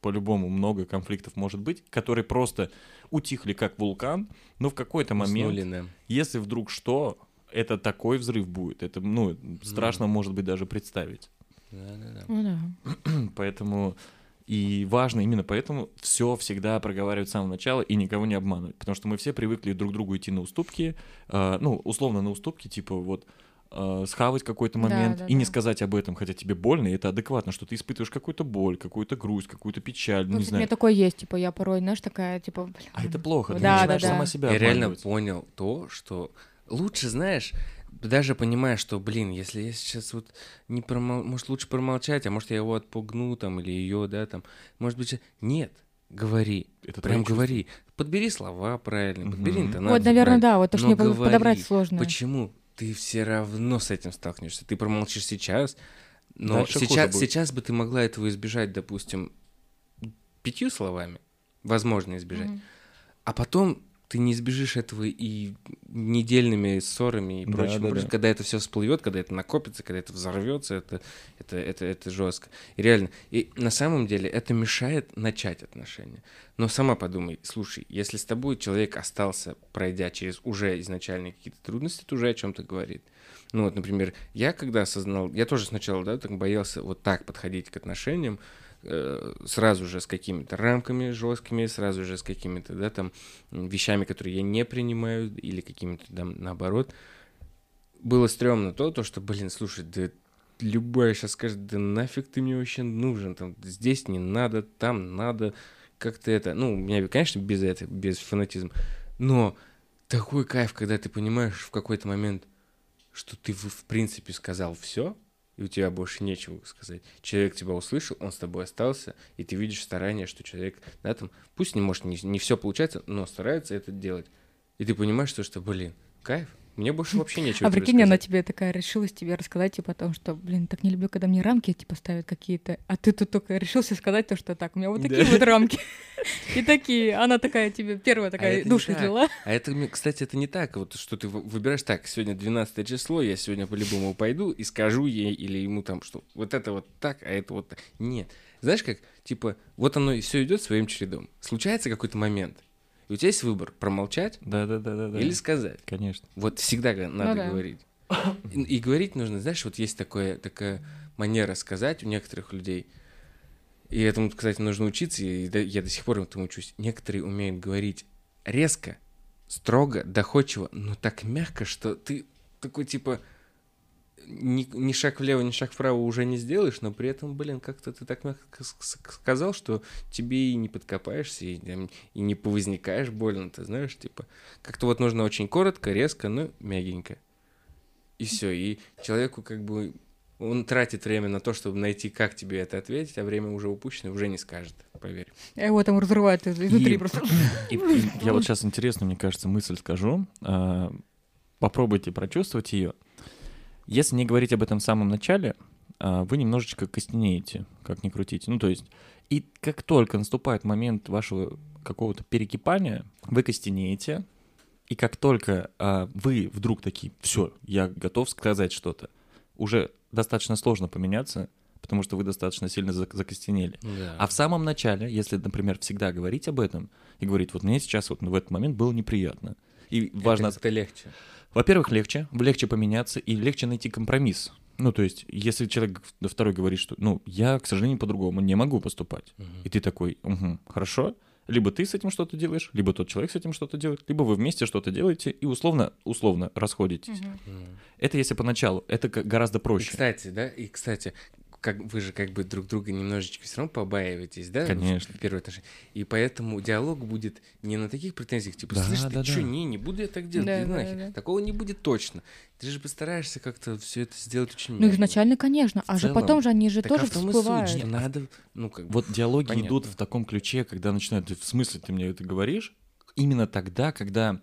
по-любому, много конфликтов может быть, которые просто утихли как вулкан, но в какой-то момент, Уснули, да. если вдруг что, это такой взрыв будет. Это, ну, страшно, может быть, даже представить. Да-да-да. Ну да. Поэтому и важно именно поэтому все всегда проговаривать с самого начала и никого не обманывать. Потому что мы все привыкли друг другу идти на уступки, э, ну, условно на уступки, типа вот э, схавать какой-то Да, момент да, и не да. сказать об этом, хотя тебе больно, и это адекватно, что ты испытываешь какую-то боль, какую-то грусть, какую-то печаль, ну, Вот не у знаю. меня такое есть, типа, я порой, знаешь, такая, типа, блин. А это плохо, ты Да, начинаешь да, да. сама себя Я реально понял то, что лучше, знаешь, даже понимая, что, блин, если я сейчас вот не промол... Может, лучше промолчать, а может, я его отпугну там или ее, да, там. Может быть, нет, говори. Это Прям говори. Подбери слова правильно, подбери Мгм. интонацию. Вот, наверное, правильно. да, вот то, что мне говори. подобрать сложно. Почему? Ты все равно с этим столкнешься. Ты промолчишь сейчас, но Дальше сейчас, сейчас бы ты могла этого избежать, допустим, пятью словами. Возможно избежать. Мгм. А потом ты не избежишь этого и недельными ссорами и Да, прочим, да, прочим. да. когда это все всплывет, когда это накопится, когда это взорвется, это, это, это, это жестко. И реально. И на самом деле это мешает начать отношения. Но сама подумай, слушай, если с тобой человек остался, пройдя через уже изначальные какие-то трудности, это уже о чем-то говорит. Ну вот, например, я когда осознал, я тоже сначала, да, так боялся вот так подходить к отношениям, сразу же с какими-то рамками жесткими, сразу же с какими-то, да, там, вещами, которые я не принимаю, или какими-то, там, наоборот. Было стрёмно то, то, что, блин, слушай, да любая сейчас скажет, да нафиг ты мне вообще нужен, там, здесь не надо, там надо, как-то это, ну, у меня, конечно, без этого, без фанатизма, но такой кайф, когда ты понимаешь в какой-то момент, что ты, в принципе, сказал все, и у тебя больше нечего сказать. Человек тебя услышал, он с тобой остался, и ты видишь старание, что человек, да, там, пусть не может, не, не все получается, но старается это делать. И ты понимаешь, что, что блин, кайф, Мне больше вообще нечего А прикинь, она тебе такая решилась тебе рассказать, типа, о том, что, блин, так не люблю, когда мне рамки, типа, ставят какие-то, а ты тут только решился сказать то, что так, у меня вот такие Да. вот рамки. И такие, она такая тебе первая такая это не душу так. излила. А это, кстати, это не так, вот что ты вы- выбираешь так, сегодня 12 число, я сегодня по-любому пойду и скажу ей или ему там, что вот это вот так, а это вот так. Нет. Знаешь как, типа, вот оно все идет своим чередом. Случается какой-то момент, и у тебя есть выбор, промолчать Да-да-да-да. или сказать. Конечно. Вот всегда надо да. говорить. И, и говорить нужно, знаешь, вот есть такое, такая манера сказать у некоторых людей. И этому, кстати, нужно учиться, и да- я до сих пор этому учусь. Некоторые умеют говорить резко, строго, доходчиво, но так мягко, что ты такой типа ни, ни шаг влево, ни шаг вправо уже не сделаешь, но при этом, блин, как-то ты так мягко сказал, что тебе и не подкопаешься, и, и не повозникаешь больно, ты знаешь, типа. Как-то вот нужно очень коротко, резко, но мягенько. И все. И человеку как бы он тратит время на то, чтобы найти, как тебе это ответить, а время уже упущено, уже не скажет, поверь. А Его там разрывает из- изнутри И- просто. И- и я вот сейчас интересно, мне кажется, мысль скажу. А, Попробуйте прочувствовать ее. Если не говорить об этом в самом начале, а, вы немножечко костенеете, как ни крутите. Ну, то есть, и как только наступает момент вашего какого-то перекипания, вы костенеете, и как только а, вы вдруг такие, все, я готов сказать что-то, уже достаточно сложно поменяться, потому что вы достаточно сильно зак- закостенели. Да. А в самом начале, если, например, всегда говорить об этом и говорить, вот мне сейчас вот в этот момент было неприятно. И важно, Это, это легче. Во-первых, легче, легче поменяться и легче найти компромисс. Ну, то есть, если человек второй говорит, что, ну, я, к сожалению, по-другому не могу поступать. И ты такой, угу, хорошо. Либо ты с этим что-то делаешь, либо тот человек с этим что-то делает, либо вы вместе что-то делаете и условно, условно расходитесь. Мгм. Мгм. Это если поначалу, это гораздо И, проще. кстати, да, и, кстати, как вы же как бы друг друга немножечко все равно побаиваетесь, да? Конечно. В первое отношение. И поэтому диалог будет не на таких претензиях, типа, Да, слышь, да, ты да. что, не, не буду я так делать, Да, да, нахер». да. Такого не будет точно. Ты же постараешься как-то все это сделать очень Ну, изначально, конечно. А В же целом, потом же они же Так а тоже в том и всплывают. суть, что надо, ну, как бы, Вот диалоги Понятно. идут в таком ключе, когда начинают, «Ты в смысле ты мне это говоришь? Именно тогда, когда,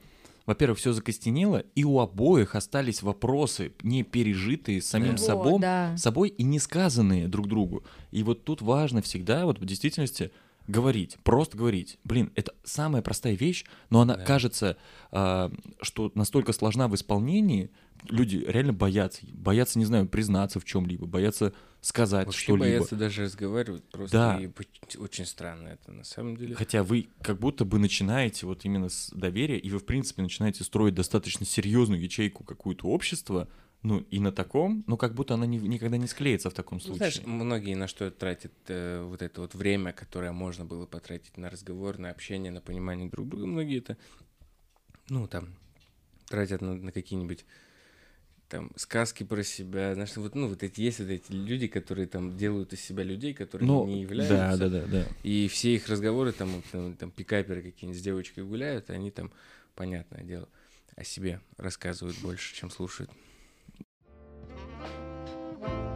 во-первых, все закостенело, и у обоих остались вопросы, не пережитые самим Да. Собой, да. собой и не сказанные друг другу. И вот тут важно всегда, вот в действительности, говорить, просто говорить. Блин, это самая простая вещь, но она Да. кажется, а, что настолько сложна в исполнении, люди реально боятся. Боятся, не знаю, признаться в чем-либо, боятся сказать вообще что-либо. боятся даже разговаривать просто. Да. И очень странно это, на самом деле. Хотя вы как будто бы начинаете вот именно с доверия, и вы, в принципе, начинаете строить достаточно серьезную ячейку какую-то общества, ну, и на таком, ну, как будто она не- никогда не склеится в таком Ну, случае. знаешь, многие на что тратят э, вот это вот время, которое можно было потратить на разговор, на общение, на понимание друг друга. Многие это, ну, там, тратят на, на какие-нибудь там сказки про себя, знаешь, вот, ну, вот эти есть вот эти люди, которые там делают из себя людей, которые ну, не являются. да, да, да, да. И все их разговоры, там, вот, там, там пикаперы какие-нибудь с девочкой гуляют, они там, понятное дело, о себе рассказывают больше, чем слушают. world.